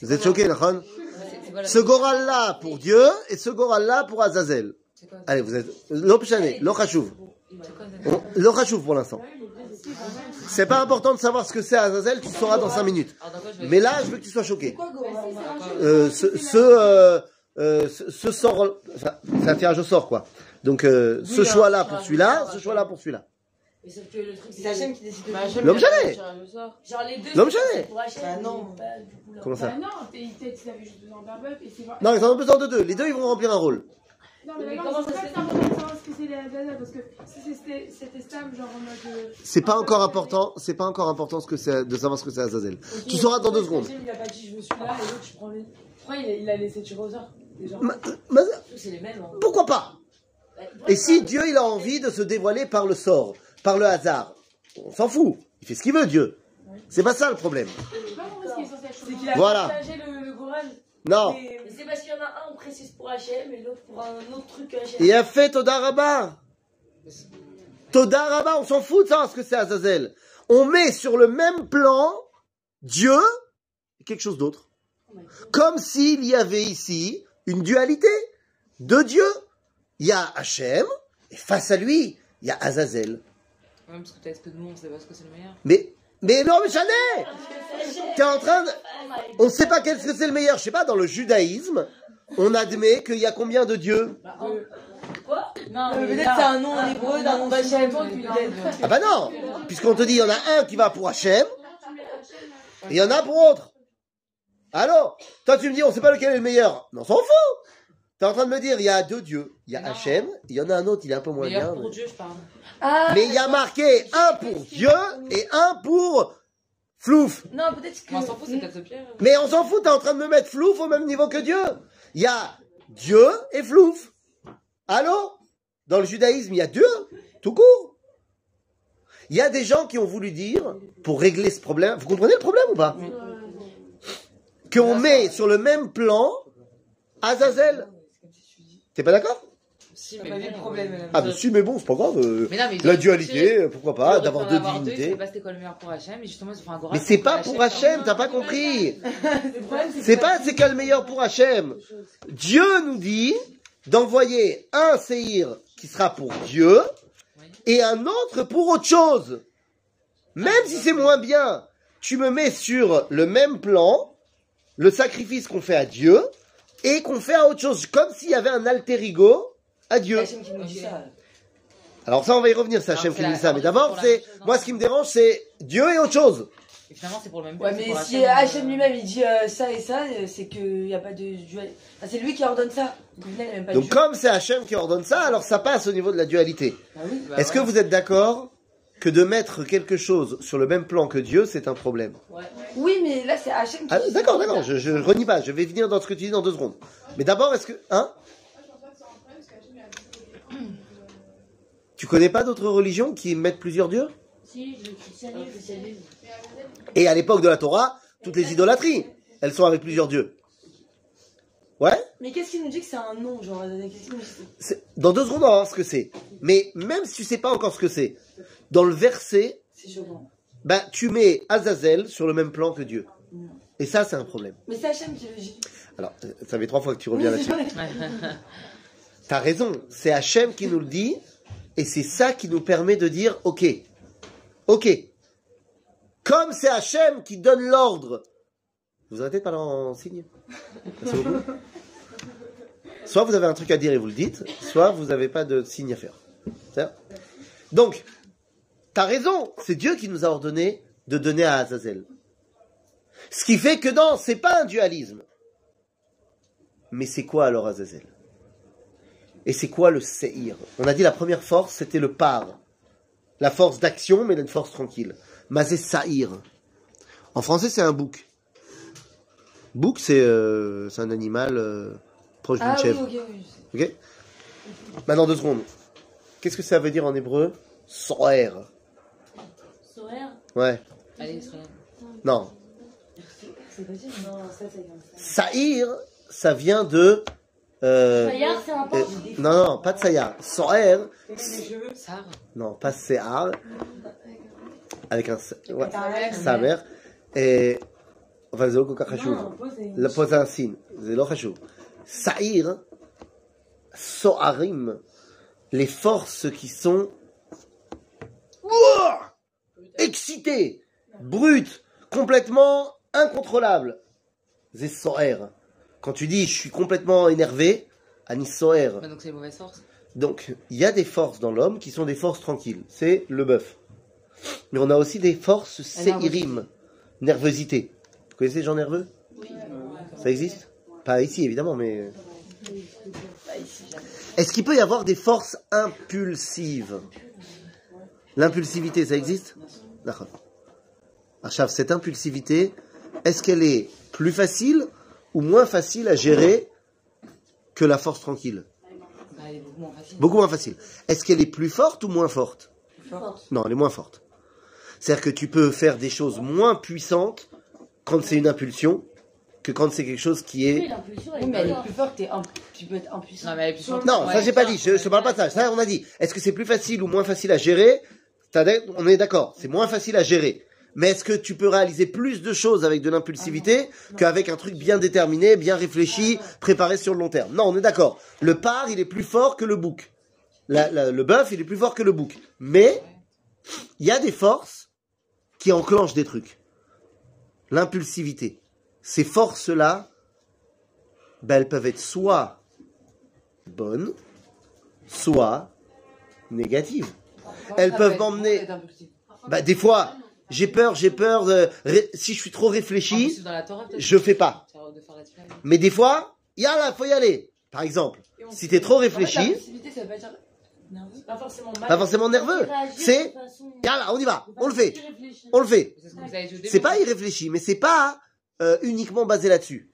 [SPEAKER 1] Vous êtes choqués, Nahon
[SPEAKER 3] C'est c'est quoi la.
[SPEAKER 1] Ce Goral-là pour Dieu et ce Goral-là pour Azazel.
[SPEAKER 3] C'est quoi
[SPEAKER 1] Allez, vous êtes. L'opchané, l'ochachouv.
[SPEAKER 3] C'est quoi ça
[SPEAKER 1] L'ochachouv pour l'instant. C'est pas important de savoir ce que c'est Azazel, tu le sauras dans 5 minutes. Mais là, je veux que tu sois choqué. Euh, ce, ce, euh, euh, ce, ce sort, enfin, c'est un tirage au sort, quoi. Donc, euh, ce choix-là
[SPEAKER 2] un
[SPEAKER 1] pour celui-là, ce choix-là pour celui-là.
[SPEAKER 2] Mais sauf que le truc,
[SPEAKER 4] C'est Hachem qui décide de
[SPEAKER 3] Bah,
[SPEAKER 1] L'homme
[SPEAKER 3] bien
[SPEAKER 1] jamais.
[SPEAKER 3] le tirage au sort.
[SPEAKER 2] Genre les deux.
[SPEAKER 1] L'homme
[SPEAKER 2] c'est
[SPEAKER 1] jamais.
[SPEAKER 2] pour Hachem,
[SPEAKER 4] Bah non.
[SPEAKER 2] là.
[SPEAKER 1] Comment ça
[SPEAKER 5] Bah non, t'es- t'es- tu avais juste besoin d'un bœuf et c'est vrai.
[SPEAKER 1] Non, ils en ont besoin de deux. Les deux, ils vont remplir un rôle.
[SPEAKER 5] Non,
[SPEAKER 2] Mais comment ça se fait
[SPEAKER 5] ce que c'est les Parce que si c'était stable, genre en mode. euh,
[SPEAKER 1] C'est pas encore important, c'est pas encore important ce que c'est, de savoir ce que c'est Azazel. Tu sauras dans deux secondes.
[SPEAKER 2] Il a pas dit je veux celui-là et l'autre je prends les. Pourquoi il a, il a laissé C'est les mêmes. Hein.
[SPEAKER 1] pourquoi pas?
[SPEAKER 2] Bah,
[SPEAKER 1] Et si Dieu, il a envie de se dévoiler par le sort, par le hasard, on s'en fout. Il fait ce qu'il veut, Dieu. C'est pas ça le problème. Voilà.
[SPEAKER 2] le, le.
[SPEAKER 1] Non.
[SPEAKER 2] Mais c'est parce qu'il y en a un précis pour Hachem et l'autre pour un autre truc Hachem.
[SPEAKER 1] Il a fait Todaraba. Todaraba, on s'en fout de savoir ce que c'est Azazel. On met sur le même plan Dieu et quelque chose d'autre. Comme s'il y avait ici une dualité de Dieu. Il y a Hachem et face à lui, il y a Azazel.
[SPEAKER 3] Ouais, parce que t'as que nous, on sait pas ce que c'est le meilleur.
[SPEAKER 1] Mais, mais non, mais Chanet T'es en train de... On ne sait pas qu'est-ce que c'est le meilleur. Je sais pas, dans le judaïsme, on admet qu'il y a combien de dieux
[SPEAKER 2] Bah, Quoi Non, mais
[SPEAKER 4] Peut-être c'est un nom en hébreu d'un nom d'Hachem.
[SPEAKER 2] Peut-être.
[SPEAKER 1] Ah bah non Puisqu'on te dit, il y en a un qui va pour Hachem, et il y en a pour autre. Alors, toi tu me dis, on sait pas lequel est le meilleur. Mais on s'en fout T'es en train de me dire, il y a deux dieux. Il y a
[SPEAKER 3] non.
[SPEAKER 1] Hachem, il y en a un autre, il est un peu moins
[SPEAKER 3] Meilleur
[SPEAKER 1] bien.
[SPEAKER 3] pour
[SPEAKER 1] mais-
[SPEAKER 3] Dieu, je parle.
[SPEAKER 4] Ah,
[SPEAKER 1] Mais il y a marqué un pour Dieu et un pour Flouf.
[SPEAKER 4] non, peut-être que.
[SPEAKER 3] Mais on s'en fout, c'est peut-être Pierre.
[SPEAKER 1] Mais on s'en fout, t'es en train de me mettre Flouf au même niveau que Dieu. Il y a Dieu et Flouf. Allô? Dans le judaïsme, il y a Dieu, tout court. Il y a des gens qui ont voulu dire, pour régler ce problème, vous comprenez le problème ou pas? Qu'on met sur le même plan Azazel. T'es pas d'accord?
[SPEAKER 3] Si, mais bon,
[SPEAKER 4] le problème,
[SPEAKER 3] euh.
[SPEAKER 1] Ah, mais si, mais bon, c'est pas grave. euh,
[SPEAKER 3] Mais non, mais
[SPEAKER 1] La dualité, euh, pourquoi pas, d'avoir deux divinités.
[SPEAKER 3] savaient pas c'était quoi le meilleur pour Hachem, et justement, fait un.
[SPEAKER 1] Mais c'est pas pour Hachem, t'as pas compris. C'est pas c'est quel le meilleur pour Hachem. Dieu nous dit d'envoyer un séhir qui sera pour Dieu et un autre pour autre chose. Même si c'est moins bien, tu me mets sur le même plan le sacrifice qu'on fait à Dieu et qu'on fait à autre chose, comme s'il y avait un alter ego à Dieu.
[SPEAKER 4] Hachem qui nous dit ça.
[SPEAKER 1] Alors ça, on va y revenir, c'est Hachem
[SPEAKER 3] c'est
[SPEAKER 1] qui nous dit ça. Mais d'abord, c'est moi ce qui me dérange, c'est Dieu et autre chose.
[SPEAKER 3] Et finalement, c'est pour le même
[SPEAKER 4] Ouais, mais si
[SPEAKER 3] Hachem,
[SPEAKER 4] Hachem
[SPEAKER 3] euh,
[SPEAKER 4] lui-même il dit euh, ça et ça, euh, c'est qu'il n'y a pas de duel. Enfin, c'est lui qui ordonne ça. Donc, il a même pas
[SPEAKER 1] comme c'est Hachem qui ordonne ça, alors ça passe au niveau de la dualité.
[SPEAKER 4] Ah oui.
[SPEAKER 3] bah,
[SPEAKER 1] Est-ce que vous êtes d'accord que de mettre quelque chose sur le même plan que Dieu, c'est un problème
[SPEAKER 4] Oui, mais là c'est Hachem qui
[SPEAKER 1] ah,
[SPEAKER 4] dit
[SPEAKER 1] D'accord, d'accord, je, je renie pas, je vais venir dans ce que tu dis dans deux secondes. Mais d'abord, est-ce que... Hein? Tu connais pas d'autres religions qui mettent plusieurs dieux?
[SPEAKER 2] Si, le christianisme.
[SPEAKER 1] Et à l'époque de la Torah, toutes les idolâtries, elles sont avec plusieurs dieux. Ouais?
[SPEAKER 4] Mais qu'est-ce qui nous dit que c'est un nom genre euh, qui
[SPEAKER 1] Dans deux secondes, on va voir ce que c'est. Mais même si tu sais pas encore ce que c'est, dans le verset, ben, tu mets Azazel sur le même plan que Dieu. Et ça, c'est un problème.
[SPEAKER 4] Mais c'est Hachem qui le dit.
[SPEAKER 1] Alors, euh, ça fait trois fois que tu reviens là-dessus. T'as raison, c'est Hachem qui nous le dit, et c'est ça qui nous permet de dire, ok, ok. Comme c'est Hachem qui donne l'ordre. Vous arrêtez de parler en signe Merci beaucoup. Soit vous avez un truc à dire et vous le dites, soit vous n'avez pas de signe à faire. Donc, t'as raison, c'est Dieu qui nous a ordonné de donner à Azazel. Ce qui fait que non, c'est pas un dualisme. Mais c'est quoi alors Azazel? Et c'est quoi le seir On a dit la première force, c'était le par. La force d'action, mais une force tranquille. Mazé saïr. En français, c'est un bouc. Bouc, c'est euh, un animal euh, proche d'une
[SPEAKER 4] Ah oui,
[SPEAKER 1] chèvre.
[SPEAKER 4] ok, oui.
[SPEAKER 1] Ok? Maintenant, deux secondes. Qu'est-ce que ça veut dire en hébreu? Soer.
[SPEAKER 2] Sourire
[SPEAKER 1] Ouais.
[SPEAKER 3] Allez, Israël.
[SPEAKER 1] Non.
[SPEAKER 2] C'est possible Non, ça, c'est comme ça.
[SPEAKER 1] Saïr, ça vient de. euh,
[SPEAKER 2] Sayar, c'est un
[SPEAKER 1] euh,
[SPEAKER 2] porc.
[SPEAKER 1] non, non, pas de Sayar. Soer,
[SPEAKER 3] Sarah.
[SPEAKER 1] non, pas Sear. Avec un. Ouais,
[SPEAKER 2] Sa mère.
[SPEAKER 1] sa mère. Et. Enfin, זה לא כל כך חשוב.
[SPEAKER 2] Non, pose et-
[SPEAKER 1] là, פה זה הסין, זה לא חשוב. סעיר, סוערים, les forces qui sont Ouah excitées, brutes, complètement incontrôlables. C'est soer. Quand tu dis je suis complètement énervé, ani soer.
[SPEAKER 3] Bah, donc c'est les mauvaises forces.
[SPEAKER 1] Donc, il y a des forces dans l'homme qui sont des forces tranquilles. C'est le bœuf. Mais on a aussi des forces séirim, nervosité. Vous connaissez les gens nerveux? Ça existe? Pas ici, évidemment, mais... Est-ce qu'il peut y avoir des forces impulsives? L'impulsivité, ça existe D'accord. Achav, cette impulsivité, est-ce qu'elle est plus facile ou moins facile à gérer que la force tranquille
[SPEAKER 3] Bah, elle est beaucoup moins facile.
[SPEAKER 1] Beaucoup moins facile. Est-ce qu'elle est plus forte ou moins forte. Non, elle est moins forte. C'est-à-dire que tu peux faire des choses moins puissantes quand c'est une impulsion que quand c'est quelque chose qui
[SPEAKER 2] Oui,
[SPEAKER 1] est...
[SPEAKER 2] l'impulsion,
[SPEAKER 4] Oui,
[SPEAKER 2] elle
[SPEAKER 4] mais
[SPEAKER 2] est
[SPEAKER 4] elle est
[SPEAKER 2] forte.
[SPEAKER 4] plus forte, tu peux être impuissant.
[SPEAKER 3] Non, mais elle est plus forte.
[SPEAKER 1] Non, ça j'ai pas dit, je, je parle pas de ça. Ça on a dit. Est-ce que c'est plus facile ou moins facile à gérer On est d'accord, c'est moins facile à gérer. Mais est-ce que tu peux réaliser plus de choses avec de l'impulsivité qu'avec un truc bien déterminé, bien réfléchi, préparé sur le long terme? Non, on est d'accord. Le par, il est plus fort que le bouc. La- la- le bœuf, il est plus fort que le bouc. Mais il y a des forces qui enclenchent des trucs. L'impulsivité. Ces forces-là, ben, elles peuvent être soit bonnes, soit négatives. Elles peuvent m'emmener- Bah, des fois, j'ai peur, j'ai peur ré- si je suis trop réfléchi,
[SPEAKER 3] peut-être.
[SPEAKER 1] je fais pas.
[SPEAKER 3] Flamme.
[SPEAKER 1] Mais des fois, yalla, faut y aller. Par exemple, si t'es trop réfléchi,
[SPEAKER 4] L'impulsivité, ça veut pas dire nerveux.
[SPEAKER 2] Pas forcément mal.
[SPEAKER 1] pas forcément nerveux. C'est, yalla, on y va, on le fait, on le fait.
[SPEAKER 3] C'est ce que vous avez dit au début.
[SPEAKER 1] C'est pas irréfléchi, mais c'est pas euh, uniquement basé là-dessus.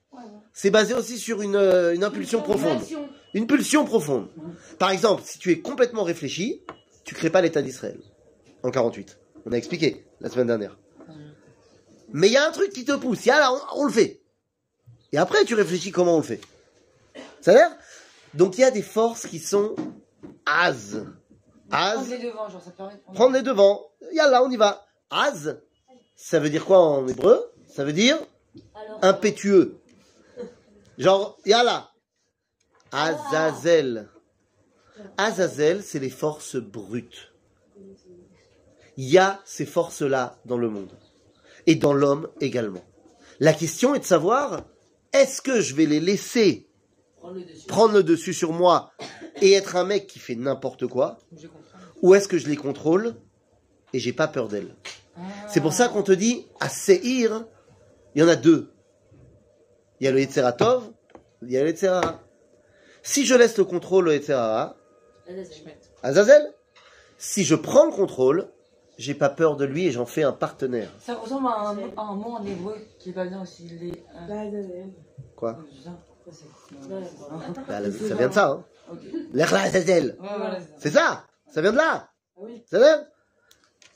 [SPEAKER 1] C'est basé aussi sur une, euh, une impulsion profonde. Une pulsion profonde. Par exemple, si tu es complètement réfléchi, tu crées pas l'État d'Israël. En 48. On a expliqué la semaine dernière. Mais il y a un truc qui te pousse. Y a là, on, on le fait. Et après, tu réfléchis comment on le fait. Ça a l'air? Donc il y a des forces qui sont as. As,
[SPEAKER 4] Prendre les devants, genre ça permet de prendre.
[SPEAKER 1] prendre les devants. Yallah, on y va. Az, ça veut dire quoi en hébreu? Ça veut dire
[SPEAKER 2] Alors,
[SPEAKER 1] impétueux. Genre, yalla. Azazel. Azazel, c'est les forces brutes. Il y a ces forces-là dans le monde. Et dans l'homme également. La question est de savoir, est-ce que je vais les laisser prendre le dessus sur moi et être un mec qui fait n'importe quoi. Ou est-ce que je les contrôle et j'ai pas peur d'elles? C'est pour ça qu'on te dit, à Seir, il y en a deux. Il y a le Yetzeratov, il y a le Yetzerara. Si je laisse le contrôle au Yetzerara. Azazel, si je prends le contrôle, j'ai pas peur de lui et j'en fais un partenaire.
[SPEAKER 4] Ça ressemble à un, à un mot en hébreu qui est pas bien aussi. Les, euh,
[SPEAKER 2] bah,
[SPEAKER 1] Quoi
[SPEAKER 4] ça, ça.
[SPEAKER 1] Bah, Ça vient de ça, hein. Azazel.
[SPEAKER 4] Ça.
[SPEAKER 1] C'est ça Ça vient de là
[SPEAKER 2] Ah oui.
[SPEAKER 1] Ça vient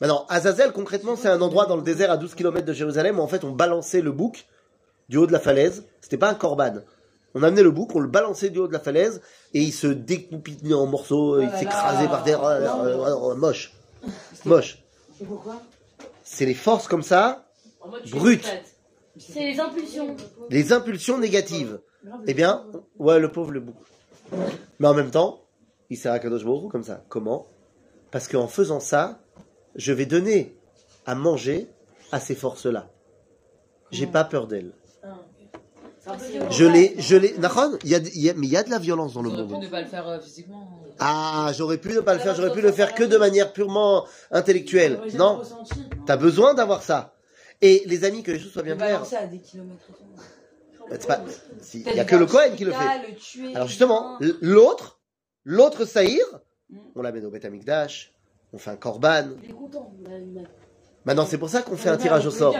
[SPEAKER 1] Maintenant, Azazel, concrètement, c'est un endroit dans le désert à 12 km de Jérusalem où en fait on balançait le bouc du haut de la falaise. C'était pas un corban. On amenait le bouc, on le balançait du haut de la falaise et il se découpinait en morceaux, il
[SPEAKER 4] Oh là
[SPEAKER 1] s'écrasait par terre. moche. Moche. C'est les forces comme ça,
[SPEAKER 3] En mode, tu
[SPEAKER 1] Brut.
[SPEAKER 3] es prête.
[SPEAKER 2] C'est les impulsions.
[SPEAKER 1] les impulsions négatives. Eh bien, ouais, le pauvre le bouc. Mais en même temps, il sert à Kadosh Baruch comme ça. Comment? Parce qu'en faisant ça, je vais donner à manger à ces forces-là. J'ai pas peur d'elles.
[SPEAKER 2] C'est un peu violent.
[SPEAKER 1] Je les, je a- mais il y a de la violence dans le monde.
[SPEAKER 3] ne pas le faire euh, physiquement.
[SPEAKER 1] Ah, j'aurais pu ne pas le faire, j'aurais pu le faire que de manière purement intellectuelle. Non, t'as besoin d'avoir ça. Et les amis, que les choses soient bien claires. Bah, c'est pas- si- Il y a que le Cohen qui le fait. Alors justement, l'autre, L'autre saïr,
[SPEAKER 4] Mm.
[SPEAKER 1] on l'amène au Beth Amikdash, on fait un korban. Maintenant, c'est pour ça qu'on fait un tirage au sort.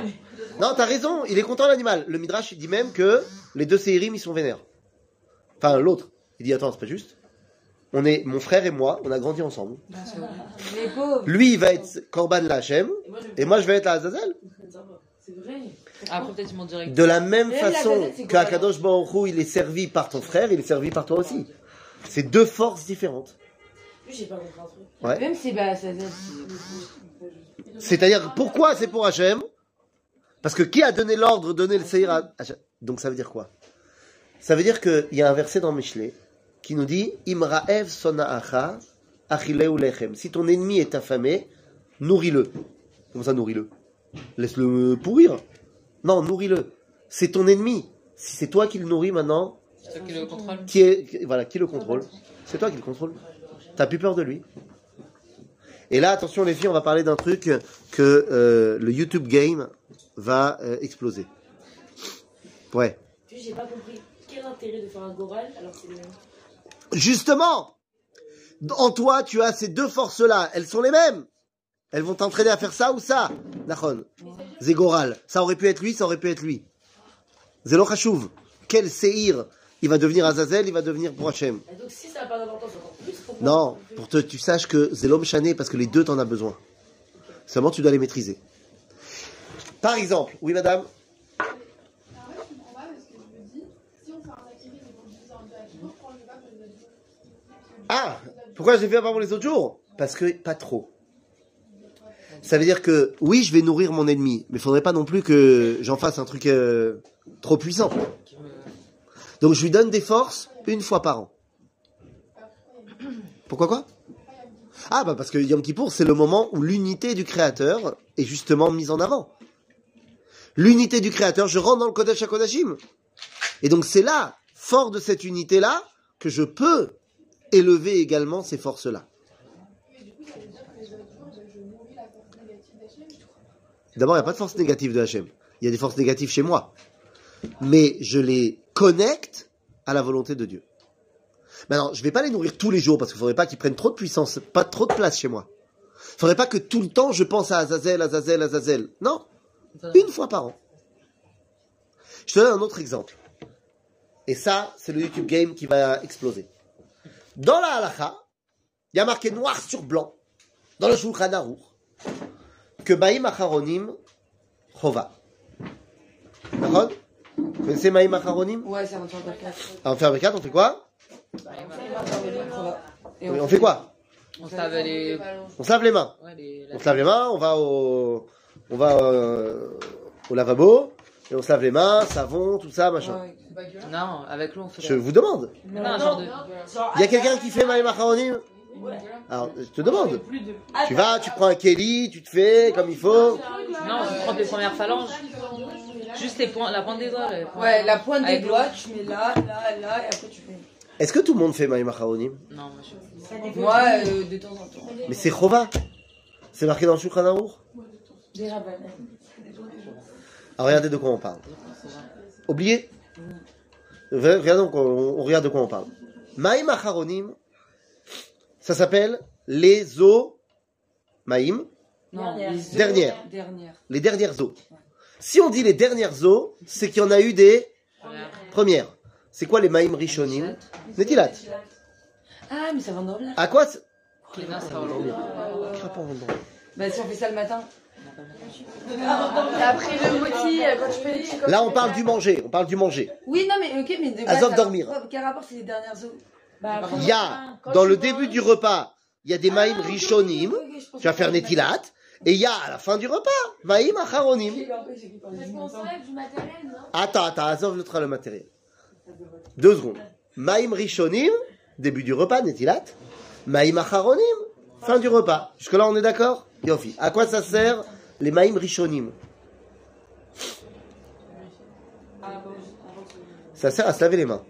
[SPEAKER 1] Non, t'as raison, il est content l'animal. Le Midrash, il dit même que les deux séirim, ils sont vénères. Enfin, l'autre, il dit, attends, c'est pas juste. On est, mon frère et moi, on a grandi ensemble. Lui, il va être korban la Hachem,
[SPEAKER 2] Et moi, je
[SPEAKER 1] vais être la Azazel.
[SPEAKER 3] Direct.
[SPEAKER 1] De la même
[SPEAKER 4] la
[SPEAKER 1] façon qu'Akadosh Baruch Hu, il est servi par ton frère, il est servi par toi aussi. C'est deux forces différentes.
[SPEAKER 2] Lui, j'ai pas compris un truc.
[SPEAKER 1] Ouais.
[SPEAKER 4] Même si bah ça
[SPEAKER 1] C'est-à-dire, pourquoi c'est pour Hachem? Parce que qui a donné l'ordre, donné le Seir à Hachem? Donc ça veut dire quoi? Ça veut dire qu'il y a un verset dans Michelet qui nous dit Imraev sona'acha achileu lechem. Si ton ennemi est affamé, nourris-le. Comment ça, nourris-le? Laisse-le pourrir. Non, nourris-le. C'est ton ennemi. Si c'est toi qui le nourris maintenant,
[SPEAKER 3] C'est toi qui le contrôle.
[SPEAKER 1] qui est, voilà, qui le contrôle C'est toi qui le contrôle. T'as plus peur de lui? Et là, attention les filles, on va parler d'un truc que euh, le YouTube Game va euh, exploser. Ouais.
[SPEAKER 2] J'ai pas compris. Quel intérêt de faire un goral alors que c'est le même?
[SPEAKER 1] Justement, en toi, tu as ces deux forces-là. Elles sont les mêmes. Elles vont t'entraîner à faire ça ou ça. Nachon. Zégoral. Ça aurait pu être lui, ça aurait pu être lui. Zélo Khashouv. Quel séhir. Il va devenir Azazel, il va devenir pour Hachem.
[SPEAKER 2] Et Donc, si ça n'a pas d'importance, encore plus. pourquoi
[SPEAKER 1] Non, pour que tu saches que c'est l'homme chané parce que les deux t'en as besoin. Seulement tu dois les maîtriser. Par exemple, oui madame Ah Pourquoi je l'ai fait avant les autres jours? Parce que pas trop. Ça veut dire que oui, je vais nourrir mon ennemi, mais il faudrait pas non plus que j'en fasse un truc euh, trop puissant. Donc je lui donne des forces une fois par an. Pourquoi quoi? Ah bah parce que Yom Kippour c'est le moment où l'unité du Créateur est justement mise en avant. L'unité du Créateur, je rentre dans le Kodesh HaKodashim. Et donc c'est là, fort de cette unité-là, que je peux élever également ces forces-là. D'abord, il n'y a pas de force négative de Hachem. Il y a des forces négatives chez moi. Mais je les connecte à la volonté de Dieu. Maintenant, je ne vais pas les nourrir tous les jours parce qu'il ne faudrait pas qu'ils prennent trop de puissance, pas trop de place chez moi. Il ne faudrait pas que tout le temps je pense à Azazel, Azazel, Azazel. Non, une fois par an. Je te donne un autre exemple. Et ça, c'est le YouTube Game qui va exploser. Dans la halakha, il y a marqué noir sur blanc, dans le Shulchan Aruch, que Baïm Acharonim Chova. D'accord? Vous connaissez Maïm Acharonim
[SPEAKER 4] Ouais, c'est un tour.
[SPEAKER 1] Alors, on fait un B4, on fait quoi? On fait quoi?
[SPEAKER 3] On se lave les.
[SPEAKER 1] On se lave les mains.
[SPEAKER 3] Ouais, les.
[SPEAKER 1] On se lave les mains, on va au, on va euh, au lavabo, et on se lave les mains, savon, tout ça, machin.
[SPEAKER 4] Ouais.
[SPEAKER 3] Non, avec l'eau, on fait.
[SPEAKER 1] Je vous demande.
[SPEAKER 3] Non, un genre de.
[SPEAKER 1] Il y a quelqu'un qui fait Maïm Acharonim Alors, je te demande. Tu vas, tu prends un Kelly, tu te fais comme il faut.
[SPEAKER 3] Non, on prend les premières phalanges. Juste les points, la pointe des doigts.
[SPEAKER 4] Ouais, la pointe des doigts, tu mets là, là, là, et après tu fais.
[SPEAKER 1] Est-ce que tout le monde fait Maïm Acharonim
[SPEAKER 3] Non, moi je.
[SPEAKER 4] Moi, euh, de temps en temps.
[SPEAKER 1] Mais c'est Chova. C'est marqué dans le Shulchan.
[SPEAKER 2] Des rabbins.
[SPEAKER 1] Alors regardez de quoi on parle. Oubliez? Regardez, donc, on, on regarde de quoi on parle. Maïm Acharonim, ça s'appelle les eaux Maïm,
[SPEAKER 4] Non,
[SPEAKER 2] Dernière.
[SPEAKER 4] les eaux-
[SPEAKER 1] Dernière.
[SPEAKER 4] Dernière.
[SPEAKER 1] les dernières eaux. Si on dit les dernières eaux, c'est qu'il y en a eu des premières. C'est quoi les Maïm Rishonim Netilat.
[SPEAKER 4] Ah, mais ça va endormir.
[SPEAKER 1] À quoi dormir.
[SPEAKER 4] Bah, si on fait ça le matin.
[SPEAKER 5] Après le moti, quand tu fais les petits
[SPEAKER 1] Là, on parle du manger. On parle du manger.
[SPEAKER 4] Oui, non, mais ok, mais de
[SPEAKER 1] Azov
[SPEAKER 4] ça-
[SPEAKER 1] dormir.
[SPEAKER 4] Quel rapport c'est les dernières eaux
[SPEAKER 2] Bah,
[SPEAKER 1] Il y a, dans le début du repas, il y a des Maïm Rishonim. Tu vas faire Netilat. Et il y a, à la fin du repas, Maïm Acharonim.
[SPEAKER 5] Non?
[SPEAKER 1] Attends, attends, Azov le le matériel. Deux secondes. Maïm Rishonim, début du repas, Netilat. Maïm Acharonim, fin du repas. Jusque-là, on est d'accord? Yofi. À quoi ça sert les Maïm Rishonim? Ça sert à se laver les mains.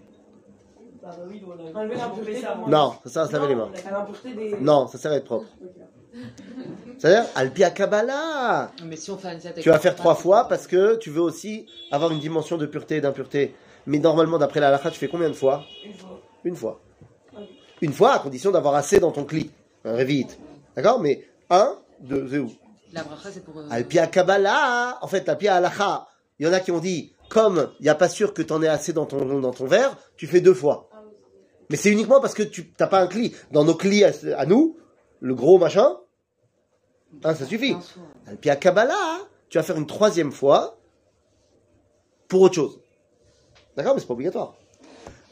[SPEAKER 2] enlever l'impureté.
[SPEAKER 1] Non, ça sert à se laver les mains. Non, ça sert à être propre. C'est-à-dire, Alpia Kabbalah
[SPEAKER 3] Mais si on fait un
[SPEAKER 1] Tu vas faire trois fois parce que tu veux aussi avoir une dimension de pureté et d'impureté. Mais normalement, d'après la halakha, tu fais combien de fois Une fois. Une fois, à condition d'avoir assez dans ton cli. Un révite. D'accord? Mais un, deux, c'est où?
[SPEAKER 3] La bracha, c'est pour. euh,
[SPEAKER 1] Alpia Kabbalah, en fait, Alpia Halacha. Il y en a qui ont dit, comme il n'y a pas sûr que tu en aies assez dans ton, dans ton verre, tu fais deux fois. Mais c'est uniquement parce que tu n'as pas un cli. Dans nos clis à, à nous, le gros machin, hein, ça suffit.
[SPEAKER 3] soir.
[SPEAKER 1] Alpia Kabbalah, tu vas faire une troisième fois pour autre chose. D'accord Mais c'est pas obligatoire.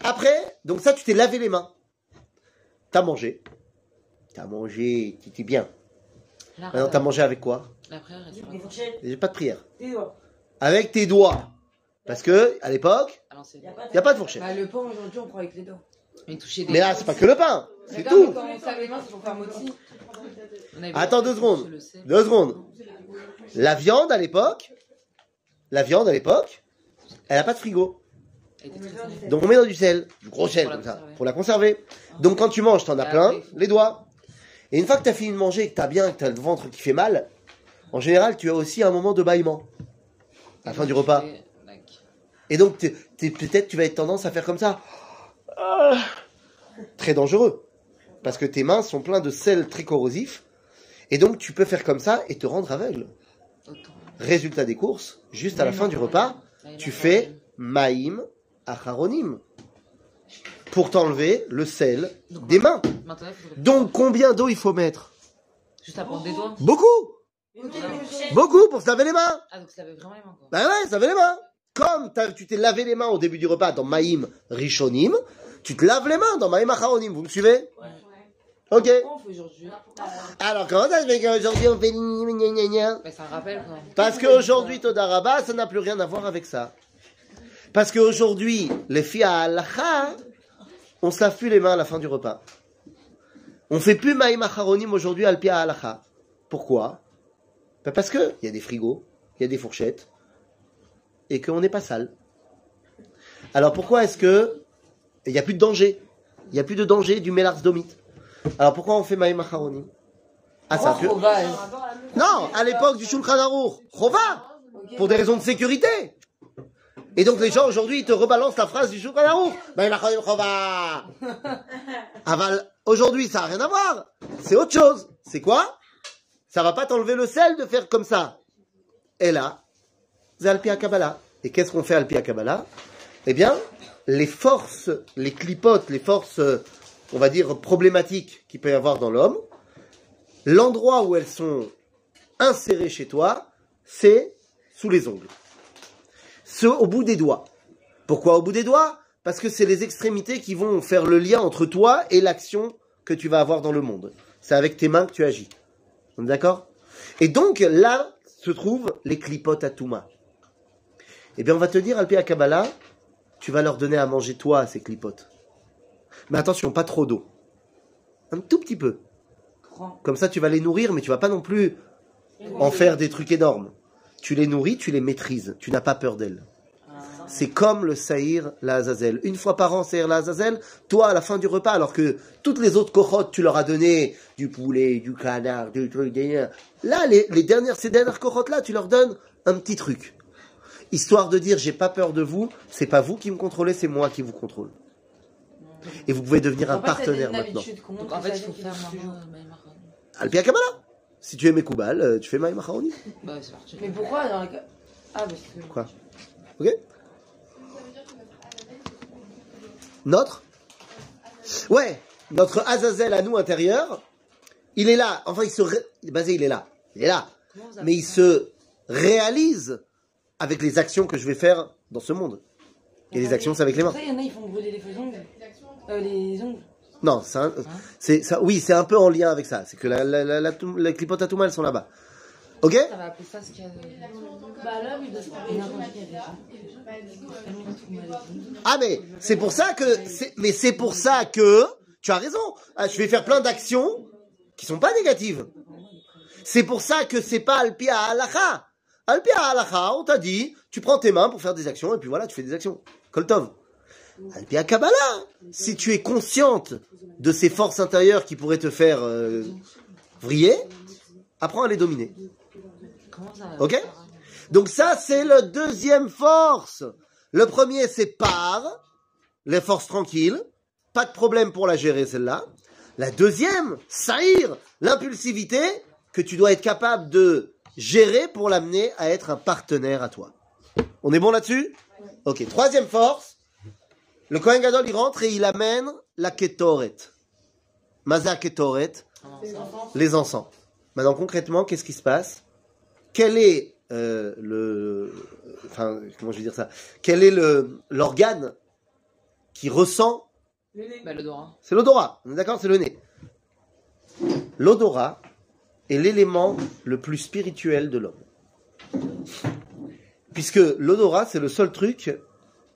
[SPEAKER 1] Après, donc ça, tu t'es lavé les mains. T'as mangé. T'as mangé, tu étais bien. Maintenant, t'as mangé avec quoi?
[SPEAKER 3] La prière,
[SPEAKER 1] J'ai pas de prière. Avec tes doigts. Parce que, à l'époque,
[SPEAKER 3] à l'ancienne.
[SPEAKER 4] Y a pas
[SPEAKER 1] il n'y a pas de fourchette.
[SPEAKER 4] Bah, le pain aujourd'hui, on prend avec les doigts.
[SPEAKER 3] Mais
[SPEAKER 1] là, c'est pas que le pain. C'est tout. Attends deux secondes. Deux secondes. La viande, à l'époque, la viande, à l'époque, elle n'a pas de frigo. Donc on met dans du sel, du gros sel
[SPEAKER 3] Pour la
[SPEAKER 1] comme ça,
[SPEAKER 3] conserver.
[SPEAKER 1] pour la conserver. Donc quand tu manges, t'en as
[SPEAKER 3] Et
[SPEAKER 1] plein, les doigts. Et une fois que t'as fini de manger, et que t'as bien, que t'as le ventre qui fait mal, en général, tu as aussi un moment de bâillement. À la fin du repas.
[SPEAKER 3] Et-
[SPEAKER 1] donc, peut-être tu vas être tendance à faire comme ça. Ah. Très dangereux. Parce que tes mains sont pleines de sel très corrosif. Et donc, tu peux faire comme ça et te rendre aveugle. Résultat des courses, juste à la fin du repas, tu fais maïm acharonim. Pour t'enlever le sel des mains. Donc, combien d'eau il faut mettre?
[SPEAKER 3] Juste à prendre des doigts.
[SPEAKER 1] Beaucoup Beaucoup pour se laver les mains
[SPEAKER 3] Ah, donc ça avait vraiment les mains, quoi.
[SPEAKER 1] Ben ouais, ça laver les mains. Comme tu t'es lavé les mains au début du repas dans Maïm Rishonim, tu te laves les mains dans Maïm Acharonim. Vous me suivez Ok.
[SPEAKER 4] On fait aujourd'hui
[SPEAKER 1] Alors, comment ça se fait qu'aujourd'hui on fait gna gna gna gna
[SPEAKER 3] Mais c'est un rappel, quoi.
[SPEAKER 1] Parce qu'aujourd'hui, Todaraba, ça n'a plus rien à voir avec ça. Parce qu'aujourd'hui, les filles à Halacha, on se lave plus les mains à la fin du repas. On fait plus Maïm Acharonim aujourd'hui à Alpia Halacha. Pourquoi? Ben Parce que il y a des frigos, il y a des fourchettes, et qu'on n'est pas sale. Alors pourquoi est-ce que il n'y a plus de danger Il n'y a plus de danger du Mélars Domite. Alors pourquoi on fait Maïm Acharonim Ah, ça
[SPEAKER 4] Oh, bah,
[SPEAKER 1] Non, à l'époque du Shulchan Aruch, Chova pour des raisons de sécurité. Et donc les gens aujourd'hui ils te rebalancent la phrase du Shulchan Aruch. Ben il a choisi Chova. Aval, aujourd'hui ça n'a rien à voir. C'est autre chose. C'est quoi? Ça va pas t'enlever le sel de faire comme ça. Et là, c'est Alpia Kabbalah. Et qu'est-ce qu'on fait Alpia Kabbalah? Eh bien, les forces, les clipotes, les forces, euh, on va dire, problématiques qu'il peut y avoir dans l'homme, l'endroit où elles sont insérées chez toi, c'est sous les ongles. Ce, au bout des doigts. Pourquoi au bout des doigts? Parce que c'est les extrémités qui vont faire le lien entre toi et l'action que tu vas avoir dans le monde. C'est avec tes mains que tu agis. On est d'accord? Et donc là se trouvent les clipotes à Touma. Eh bien on va te dire, Alpé Kabbalah, tu vas leur donner à manger toi à ces clipotes. Mais attention, pas trop d'eau. Un tout petit peu. Comme ça, tu vas les nourrir, mais tu vas pas non plus en faire des trucs énormes. Tu les nourris, tu les maîtrises. Tu n'as pas peur d'elles. C'est comme le Saïr, la Azazel. Une fois par an, Saïr, la Azazel, toi, à la fin du repas, alors que toutes les autres cochottes, tu leur as donné du poulet, du canard, du truc, des- là, les, les dernières, ces dernières cochottes là, tu leur donnes un petit truc. Histoire de dire, j'ai pas peur de vous, c'est pas vous qui me contrôlez, c'est moi qui vous contrôle. Et vous pouvez devenir un
[SPEAKER 4] fait,
[SPEAKER 1] partenaire
[SPEAKER 4] une
[SPEAKER 1] maintenant.
[SPEAKER 3] Donc en fait, il faut faire.
[SPEAKER 1] Alpia Kabbalah. Si tu es Mekoubal, euh, tu fais Maïm Acharonim.
[SPEAKER 3] Bah, c'est parti.
[SPEAKER 4] Mais pourquoi dans la... Ah, que...
[SPEAKER 1] Quoi Ok Notre Ouais, notre Azazel à nous intérieur, il est là. Enfin, il se. ré- Basé, il est là. Il est là. Mais il se réalise avec les actions que je vais faire dans ce monde. Et les actions, c'est avec les mains.
[SPEAKER 4] Il y en a, ils font brûler les feux ongles. Euh, les ongles.
[SPEAKER 1] Non, c'est ça. Oui, c'est un peu en lien avec ça. C'est que la, la, la, la, clipotes à Touma, elles sont là-bas. Ok
[SPEAKER 3] Ça va appeler ça ce qu'il y a. de-
[SPEAKER 2] Bah
[SPEAKER 1] Ah mais c'est pour ça que mais c'est pour ça que tu as raison. Ah, je vais faire plein d'actions qui sont pas négatives. C'est pour ça que c'est pas alpia halacha. Alpia halacha, on t'a dit, tu prends tes mains pour faire des actions et puis voilà, tu fais des actions. Koltov. Alpia kabbalah, si tu es consciente de ces forces intérieures qui pourraient te faire euh, vriller, apprends à les dominer. Ok? Donc ça, c'est le deuxième force. Le premier, c'est par, les forces tranquilles. pas de problème pour la gérer celle-là. La deuxième, saïr, l'impulsivité que tu dois être capable de gérer pour l'amener à être un partenaire à toi. On est bon là-dessus? Ok, troisième force, le Kohen Gadol il rentre et il amène la ketoret. Maza ketoret, les encens. Maintenant concrètement, qu'est-ce qui se passe? Quel est euh, le, enfin comment je vais dire ça? Quel est le l'organe qui ressent?
[SPEAKER 2] Le nez.
[SPEAKER 3] Bah, l'odorat.
[SPEAKER 1] C'est l'odorat. On est d'accord, c'est le nez. L'odorat est l'élément le plus spirituel de l'homme. Puisque l'odorat, c'est le seul truc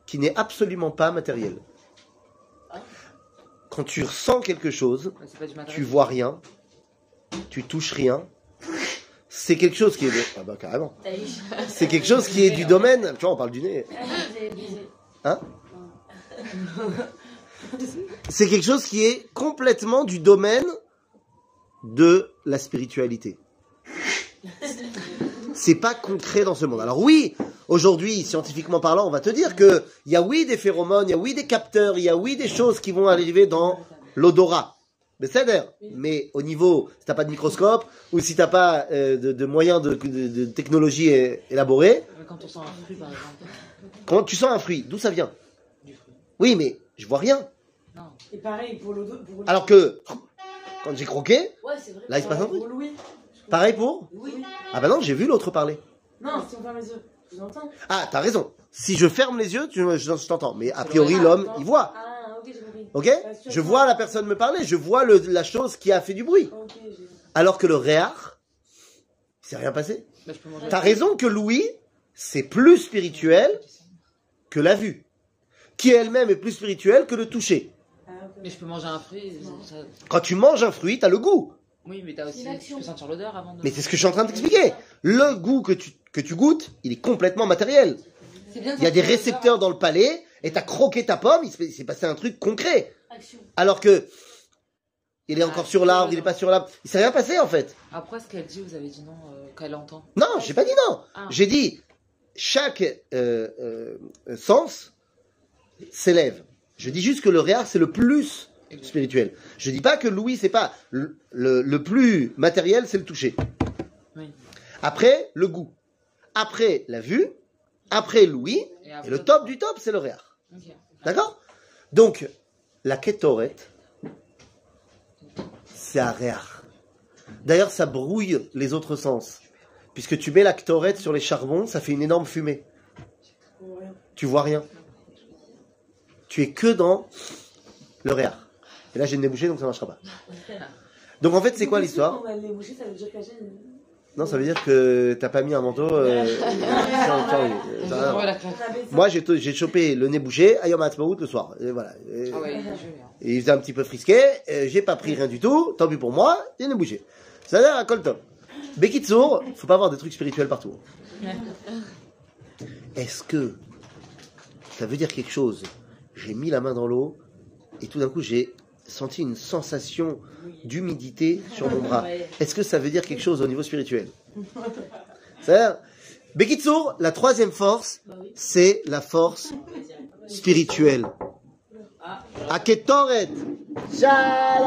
[SPEAKER 1] qui n'est absolument pas matériel. Quand tu ressens quelque chose, tu vois rien, tu touches rien. C'est quelque chose qui est de... Ah bah carrément. C'est quelque chose qui est du domaine... Tu vois, on parle du nez. Hein C'est quelque chose qui est complètement du domaine de la spiritualité. C'est pas concret dans ce monde. Alors oui, aujourd'hui, scientifiquement parlant, on va te dire que il y a oui des phéromones, il y a oui des capteurs, il y a oui des choses qui vont arriver dans l'odorat. Mais c'est d'air. Mais au niveau, si t'as pas de microscope ou si t'as pas euh, de, de moyens de, de- de technologie élaborée,
[SPEAKER 3] Quand on sent un fruit, par exemple.
[SPEAKER 1] quand tu sens un fruit, d'où ça vient?
[SPEAKER 3] Du fruit.
[SPEAKER 1] Oui, mais je vois rien.
[SPEAKER 3] Non.
[SPEAKER 2] Et pareil pour pour-
[SPEAKER 1] Alors que quand j'ai croqué,
[SPEAKER 4] Ouais, c'est vrai.
[SPEAKER 1] là il se passe un truc.
[SPEAKER 2] Pour Louis.
[SPEAKER 1] Pareil pour
[SPEAKER 2] Oui.
[SPEAKER 1] Ah bah non, j'ai vu l'autre parler.
[SPEAKER 2] Non, si on ferme les yeux, je vous entends.
[SPEAKER 1] Ah, t'as raison. Si je ferme les yeux, tu, je, je t'entends. Mais a
[SPEAKER 3] C'est
[SPEAKER 1] priori, l'homme, il voit.
[SPEAKER 2] Ah, ok, j'ai compris.
[SPEAKER 1] Ok
[SPEAKER 2] Bah, si
[SPEAKER 1] Je vois la personne me parler, je vois le- la chose qui a fait du bruit. Alors que le réar, il s'est rien passé.
[SPEAKER 3] Bah.
[SPEAKER 1] T'as raison que Louis, c'est plus spirituel que la vue. Qui elle-même est plus spirituelle que le toucher.
[SPEAKER 2] Ah.
[SPEAKER 3] Mais je peux manger un fruit. ça-
[SPEAKER 1] Quand tu manges un fruit, t'as le goût.
[SPEAKER 3] Oui, mais t'as aussi. Tu peux sentir l'odeur avant de.
[SPEAKER 1] Mais c'est ce que je suis en train de t'expliquer. Le goût que tu, que tu goûtes, il est complètement matériel.
[SPEAKER 4] Bien
[SPEAKER 1] Il y a des récepteurs dans le palais, et t'as croqué ta pomme, il s'est passé un truc concret.
[SPEAKER 4] Action.
[SPEAKER 1] Alors que, il est encore sur l'arbre, il est pas sur l'arbre. Il s'est rien passé, en fait.
[SPEAKER 3] Après, ce qu'elle dit, vous avez dit non, euh, qu'elle entend.
[SPEAKER 1] Non, j'ai pas dit non.
[SPEAKER 3] Ah.
[SPEAKER 1] J'ai dit, chaque euh, euh, sens s'élève. Je dis juste que le réar, c'est le plus spirituel. Je dis pas que Louis, c'est pas le, le- le plus matériel, c'est le toucher.
[SPEAKER 3] Oui.
[SPEAKER 1] Après, le goût. Après, la vue. Après, Louis.
[SPEAKER 3] Et
[SPEAKER 1] le top du top, c'est le réar. D'accord? Donc, la kétoret, c'est un réar. D'ailleurs, ça brouille les autres sens. Puisque tu mets la ktoret sur les charbons, ça fait une énorme fumée. Tu vois rien. Tu es que dans le réar. Et là, j'ai le nez bouché, donc ça ne marchera pas. Donc, en fait, c'est quoi l'histoire? Non, ça veut dire que t'as pas mis un manteau. euh, tiens, tiens, ça. Moi, j'ai j'ai chopé le nez bouché à Yom le soir. Et voilà. Et-
[SPEAKER 3] Ah hein.
[SPEAKER 1] Et il faisait un petit peu frisqué, j'ai pas pris rien du tout, tant pis pour moi, il est bougé. Ça a l'air à col top. Bekitsour, faut pas avoir des trucs spirituels partout. Est-ce que ça veut dire quelque chose? J'ai mis la main dans l'eau et tout d'un coup j'ai senti une sensation d'humidité sur mon bras. Est-ce que ça veut dire quelque chose au niveau spirituel? Bekitsour, la troisième force, c'est la force spirituelle. Aketoret. Shalom.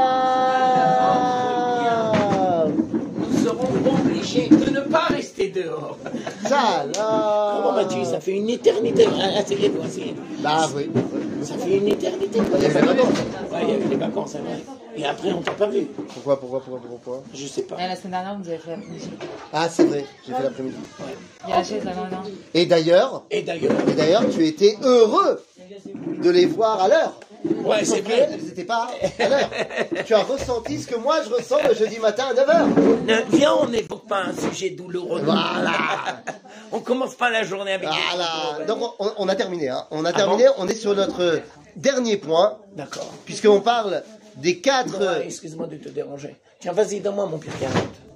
[SPEAKER 6] Nous serons obligés de rester dehors.
[SPEAKER 1] Shalom.
[SPEAKER 6] Comment vas-tu? Ça fait une éternité. Ah, c'est les voici.
[SPEAKER 1] Bah oui.
[SPEAKER 6] Ça fait une éternité.
[SPEAKER 1] Il y a eu les vacances.
[SPEAKER 6] Ouais, il y a eu les vacances, c'est vrai. Et après, on t'a pas vu.
[SPEAKER 1] Pourquoi, pourquoi, pourquoi, pourquoi
[SPEAKER 6] Je sais pas.
[SPEAKER 3] La semaine dernière, vous avez fait l'après-midi.
[SPEAKER 1] Ah, c'est vrai, j'ai fait l'après-midi.
[SPEAKER 3] Il y a la chaise là maintenant.
[SPEAKER 1] Et d'ailleurs,
[SPEAKER 6] Et d'ailleurs,
[SPEAKER 1] et d'ailleurs, tu étais heureux de les voir à l'heure.
[SPEAKER 6] Ouais, c'est vrai.
[SPEAKER 1] elles n'étaient pas à l'heure. Tu as ressenti ce que moi je ressens le jeudi matin à 9h.
[SPEAKER 6] Ne- Viens, on n'évoque pas un sujet douloureux.
[SPEAKER 1] Voilà.
[SPEAKER 6] On commence pas la journée avec.
[SPEAKER 1] Voilà. Donc on, on a terminé. Hein. On a
[SPEAKER 6] Ah
[SPEAKER 1] terminé. On est sur notre dernier point,
[SPEAKER 6] D'accord.
[SPEAKER 1] puisqu'on parle des quatre.
[SPEAKER 6] Ouais, Excuse-moi de te déranger. Tiens, vas-y, donne-moi mon pire.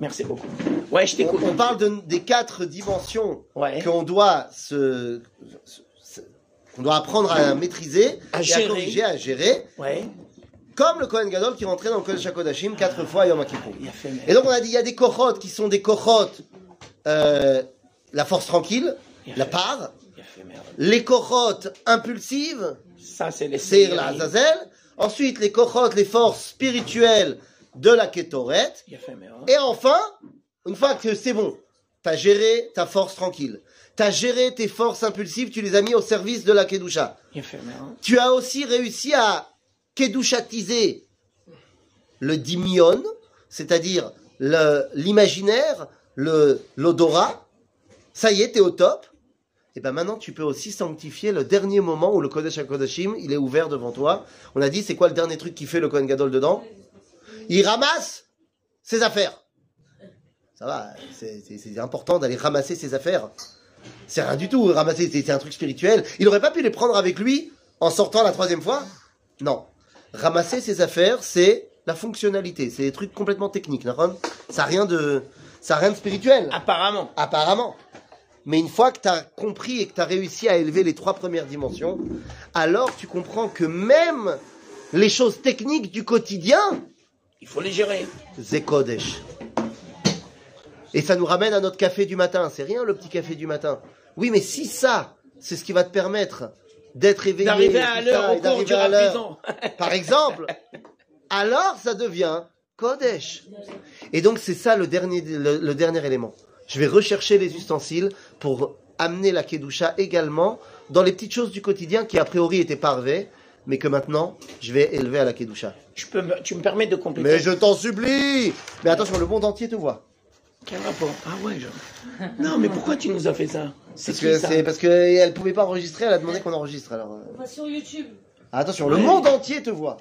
[SPEAKER 6] Merci beaucoup. Ouais, je t'écoute.
[SPEAKER 1] On parle de- des quatre dimensions
[SPEAKER 6] Ouais.
[SPEAKER 1] qu'on doit se, se- qu'on doit apprendre à maîtriser,
[SPEAKER 6] à
[SPEAKER 1] corriger, à gérer.
[SPEAKER 6] Ouais.
[SPEAKER 1] Comme le Kohen Gadol qui rentrait dans le Kodesh HaKodashim quatre fois à Yom Kippur. Et donc on a dit, il y a des kohot qui sont des kohot, euh, la force tranquille, la part, les kohot impulsives,
[SPEAKER 6] ça c'est les
[SPEAKER 1] la zazel, ensuite les kohot, les forces spirituelles de la Ketoret, et enfin, une fois que c'est bon, T'as géré ta force tranquille. T'as géré tes forces impulsives, tu les as mis au service de la Kedusha. Tu as aussi réussi à Kedushatiser le dimion, c'est-à-dire l'imaginaire, l'odorat. Ça y est, t'es au top. Et bien maintenant, tu peux aussi sanctifier le dernier moment où le Kodeshakodeshim il est ouvert devant toi. On a dit, c'est quoi le dernier truc qui fait le Kohen Gadol dedans? Il ramasse ses affaires. Ça va, c'est- important d'aller ramasser ses affaires. C'est rien du tout, ramasser, c'est un truc spirituel. Il aurait pas pu les prendre avec lui en sortant la troisième fois? Non. Ramasser ses affaires, c'est la fonctionnalité. C'est des trucs complètement techniques, Ça n'a rien de, ça a rien de spirituel.
[SPEAKER 6] Apparemment.
[SPEAKER 1] Apparemment. Mais une fois que tu as compris et que tu as réussi à élever les trois premières dimensions, alors tu comprends que même les choses techniques du quotidien,
[SPEAKER 6] Il faut les gérer.
[SPEAKER 1] Zekodesh. Et ça nous ramène à notre café du matin. C'est rien le petit café du matin. Oui, mais si ça, c'est ce qui va te permettre d'être éveillé,
[SPEAKER 6] D'arriver à l'heure au cours du
[SPEAKER 1] par exemple, alors ça devient Kodesh. Et donc c'est ça le dernier, le, le dernier élément. Je vais rechercher les ustensiles pour amener la Kedusha également dans les petites choses du quotidien qui a priori étaient parvées, mais que maintenant je vais élever à la Kedusha.
[SPEAKER 6] Je peux me- tu me permets de compléter
[SPEAKER 1] Mais je t'en supplie Mais attention, le monde entier te voit.
[SPEAKER 6] Quel rapport Ah ouais, je... Non, mais pourquoi tu nous as fait ça C'est
[SPEAKER 1] Parce que
[SPEAKER 6] ça
[SPEAKER 1] c'est parce qu'elle pouvait pas enregistrer, elle a demandé qu'on enregistre. Alors euh,
[SPEAKER 4] Enfin, sur YouTube.
[SPEAKER 1] attention, le
[SPEAKER 6] Ouais.
[SPEAKER 1] monde entier te voit.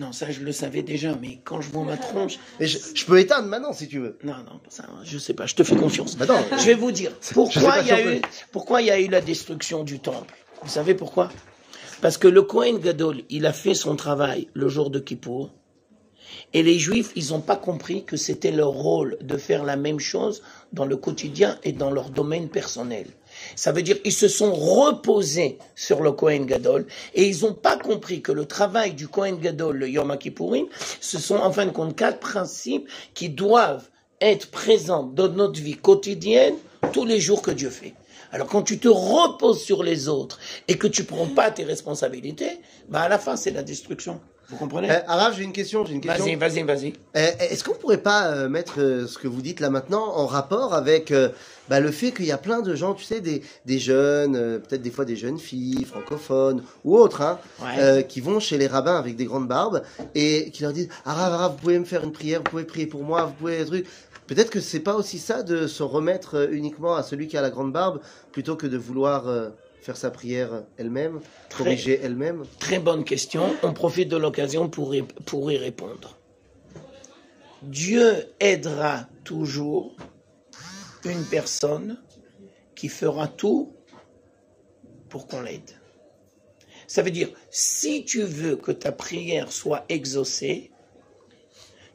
[SPEAKER 6] Non, ça je le savais déjà, mais quand je vois ma tronche...
[SPEAKER 1] Et je, je peux éteindre maintenant si tu veux.
[SPEAKER 6] Non, non, ça, je sais pas, je te fais confiance.
[SPEAKER 1] Bah non.
[SPEAKER 6] Je vais vous dire,
[SPEAKER 1] Je sais
[SPEAKER 6] pourquoi
[SPEAKER 1] pas
[SPEAKER 6] il y, a
[SPEAKER 1] si on
[SPEAKER 6] eu,
[SPEAKER 1] peut.
[SPEAKER 6] pourquoi il y a eu la destruction du temple? Vous savez pourquoi? Parce que le Kohen Gadol, il a fait son travail le jour de Kippour, et les Juifs, ils n'ont pas compris que c'était leur rôle de faire la même chose dans le quotidien et dans leur domaine personnel. Ça veut dire ils se sont reposés sur le Kohen Gadol et ils n'ont pas compris que le travail du Kohen Gadol, le Yom Kippourim, ce sont en fin de compte quatre principes qui doivent être présents dans notre vie quotidienne tous les jours que Dieu fait. Alors quand tu te reposes sur les autres et que tu prends pas tes responsabilités, bah à la fin c'est la destruction. Vous comprenez
[SPEAKER 1] Eh, Arav, j'ai une question. J'ai une question.
[SPEAKER 6] Vas-y, vas-y, vas-y.
[SPEAKER 1] Eh, Est-ce qu'on pourrait pas euh, mettre euh, ce que vous dites là maintenant en rapport avec euh, bah, le fait qu'il y a plein de gens, tu sais, des, des jeunes, euh, peut-être des fois des jeunes filles francophones ou autres, hein,
[SPEAKER 6] Ouais.
[SPEAKER 1] euh, qui vont chez les rabbins avec des grandes barbes et qui leur disent Arav, Arav, vous pouvez me faire une prière, vous pouvez prier pour moi, vous pouvez truc. Peut-être que c'est pas aussi ça de se remettre uniquement à celui qui a la grande barbe plutôt que de vouloir euh, faire sa prière elle-même, corriger elle-même.
[SPEAKER 6] Très bonne question. On profite de l'occasion pour y, pour y répondre. Dieu aidera toujours une personne qui fera tout pour qu'on l'aide. Ça veut dire, si tu veux que ta prière soit exaucée,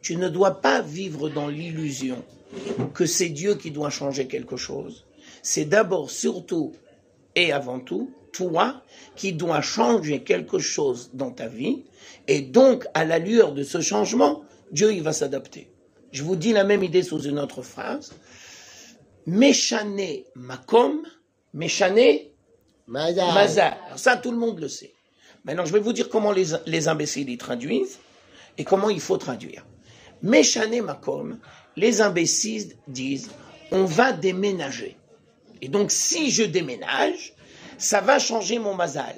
[SPEAKER 6] tu ne dois pas vivre dans l'illusion que c'est Dieu qui doit changer quelque chose. C'est d'abord, surtout et avant tout, toi qui dois changer quelque chose dans ta vie, et donc à la lueur de ce changement, Dieu il va s'adapter. Je vous dis la même idée sous une autre phrase. Méchané makom, méchané mazar. Alors ça, tout le monde le sait. Maintenant, je vais vous dire comment les, les imbéciles y traduisent et comment il faut traduire. Méchané makom, les imbéciles disent on va déménager. Et donc, si je déménage, ça va changer mon mazal.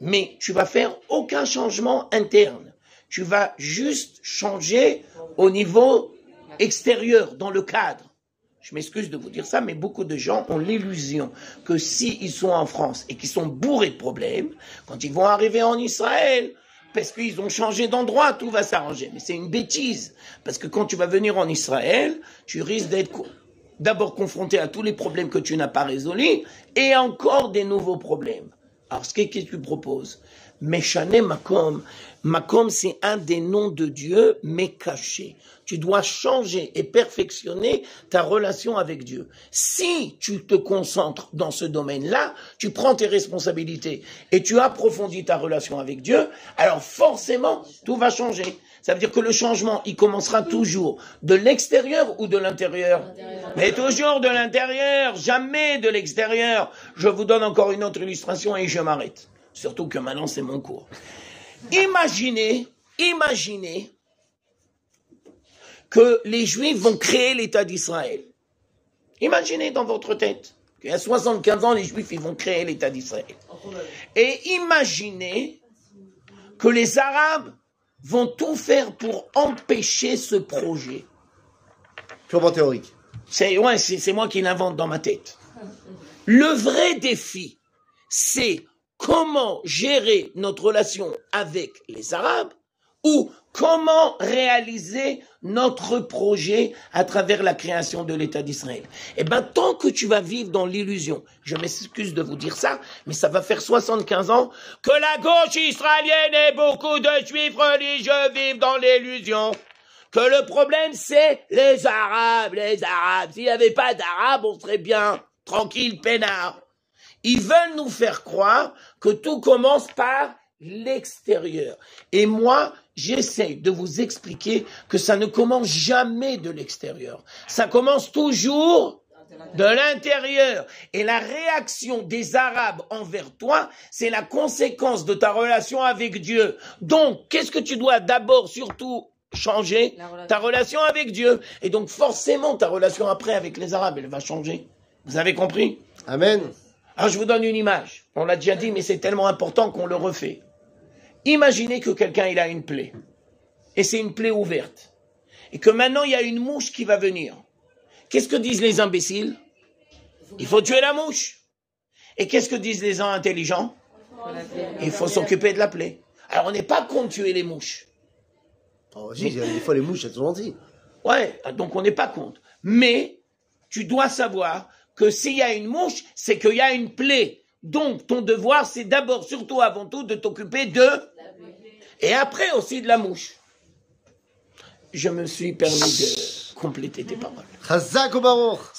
[SPEAKER 6] Mais tu vas faire aucun changement interne. Tu vas juste changer au niveau extérieur, dans le cadre. Je m'excuse de vous dire ça, mais beaucoup de gens ont l'illusion que s'ils sont en France et qu'ils sont bourrés de problèmes, quand ils vont arriver en Israël, parce qu'ils ont changé d'endroit, tout va s'arranger. Mais c'est une bêtise. Parce que quand tu vas venir en Israël, tu risques d'être d'abord confronté à tous les problèmes que tu n'as pas résolus et encore des nouveaux problèmes. Alors, ce qu'est-ce que tu proposes? Méchané Makom. Makom, c'est un des noms de Dieu, mais caché. Tu dois changer et perfectionner ta relation avec Dieu. Si tu te concentres dans ce domaine-là, tu prends tes responsabilités et tu approfondis ta relation avec Dieu, alors forcément, tout va changer. Ça veut dire que le changement, il commencera toujours de l'extérieur ou de l'intérieur Mais toujours de l'intérieur, jamais de l'extérieur. Je vous donne encore une autre illustration et je m'arrête. Surtout que maintenant, c'est mon cours. Imaginez, imaginez que les Juifs vont créer l'État d'Israël. Imaginez dans votre tête qu'il y a 75 ans, les Juifs ils vont créer l'État d'Israël. Et imaginez que les Arabes vont tout faire pour empêcher ce projet.
[SPEAKER 1] Purement théorique.
[SPEAKER 6] C'est ouais, c'est c'est moi qui l'invente dans ma tête. Le vrai défi, c'est comment gérer notre relation avec les Arabes ou comment réaliser notre projet à travers la création de l'État d'Israël. Eh ben, tant que tu vas vivre dans l'illusion, je m'excuse de vous dire ça, mais ça va faire 75 ans que la gauche israélienne et beaucoup de juifs religieux vivent dans l'illusion que le problème c'est les Arabes, les Arabes. S'il n'y avait pas d'Arabes, on serait bien tranquille, peinard. Ils veulent nous faire croire que tout commence par l'extérieur. Et moi, j'essaie de vous expliquer que ça ne commence jamais de l'extérieur. Ça commence toujours de l'intérieur. Et la réaction des Arabes envers toi, c'est la conséquence de ta relation avec Dieu. Donc, qu'est-ce que tu dois d'abord surtout changer
[SPEAKER 3] relation.
[SPEAKER 6] Ta relation avec Dieu? Et donc, forcément, ta relation après avec les Arabes, elle va changer. Vous avez compris?
[SPEAKER 1] Amen.
[SPEAKER 6] Alors je vous donne une image. On l'a déjà dit, mais c'est tellement important qu'on le refait. Imaginez que quelqu'un il a une plaie. Et c'est une plaie ouverte. Et que maintenant il y a une mouche qui va venir. Qu'est-ce que disent les imbéciles? Il faut tuer la mouche. Et qu'est-ce que disent les gens intelligents? Il faut s'occuper de la plaie. Alors on n'est pas contre tuer les mouches.
[SPEAKER 1] Oh, si, des fois les mouches, elles sont gentilles.
[SPEAKER 6] Ouais, donc on n'est pas contre. Mais tu dois savoir que s'il y a une mouche, c'est qu'il y a une plaie. Donc ton devoir, c'est d'abord, surtout avant tout, de t'occuper de... Et après aussi de la mouche. Je me suis permis de compléter tes paroles.
[SPEAKER 1] Au Baruch.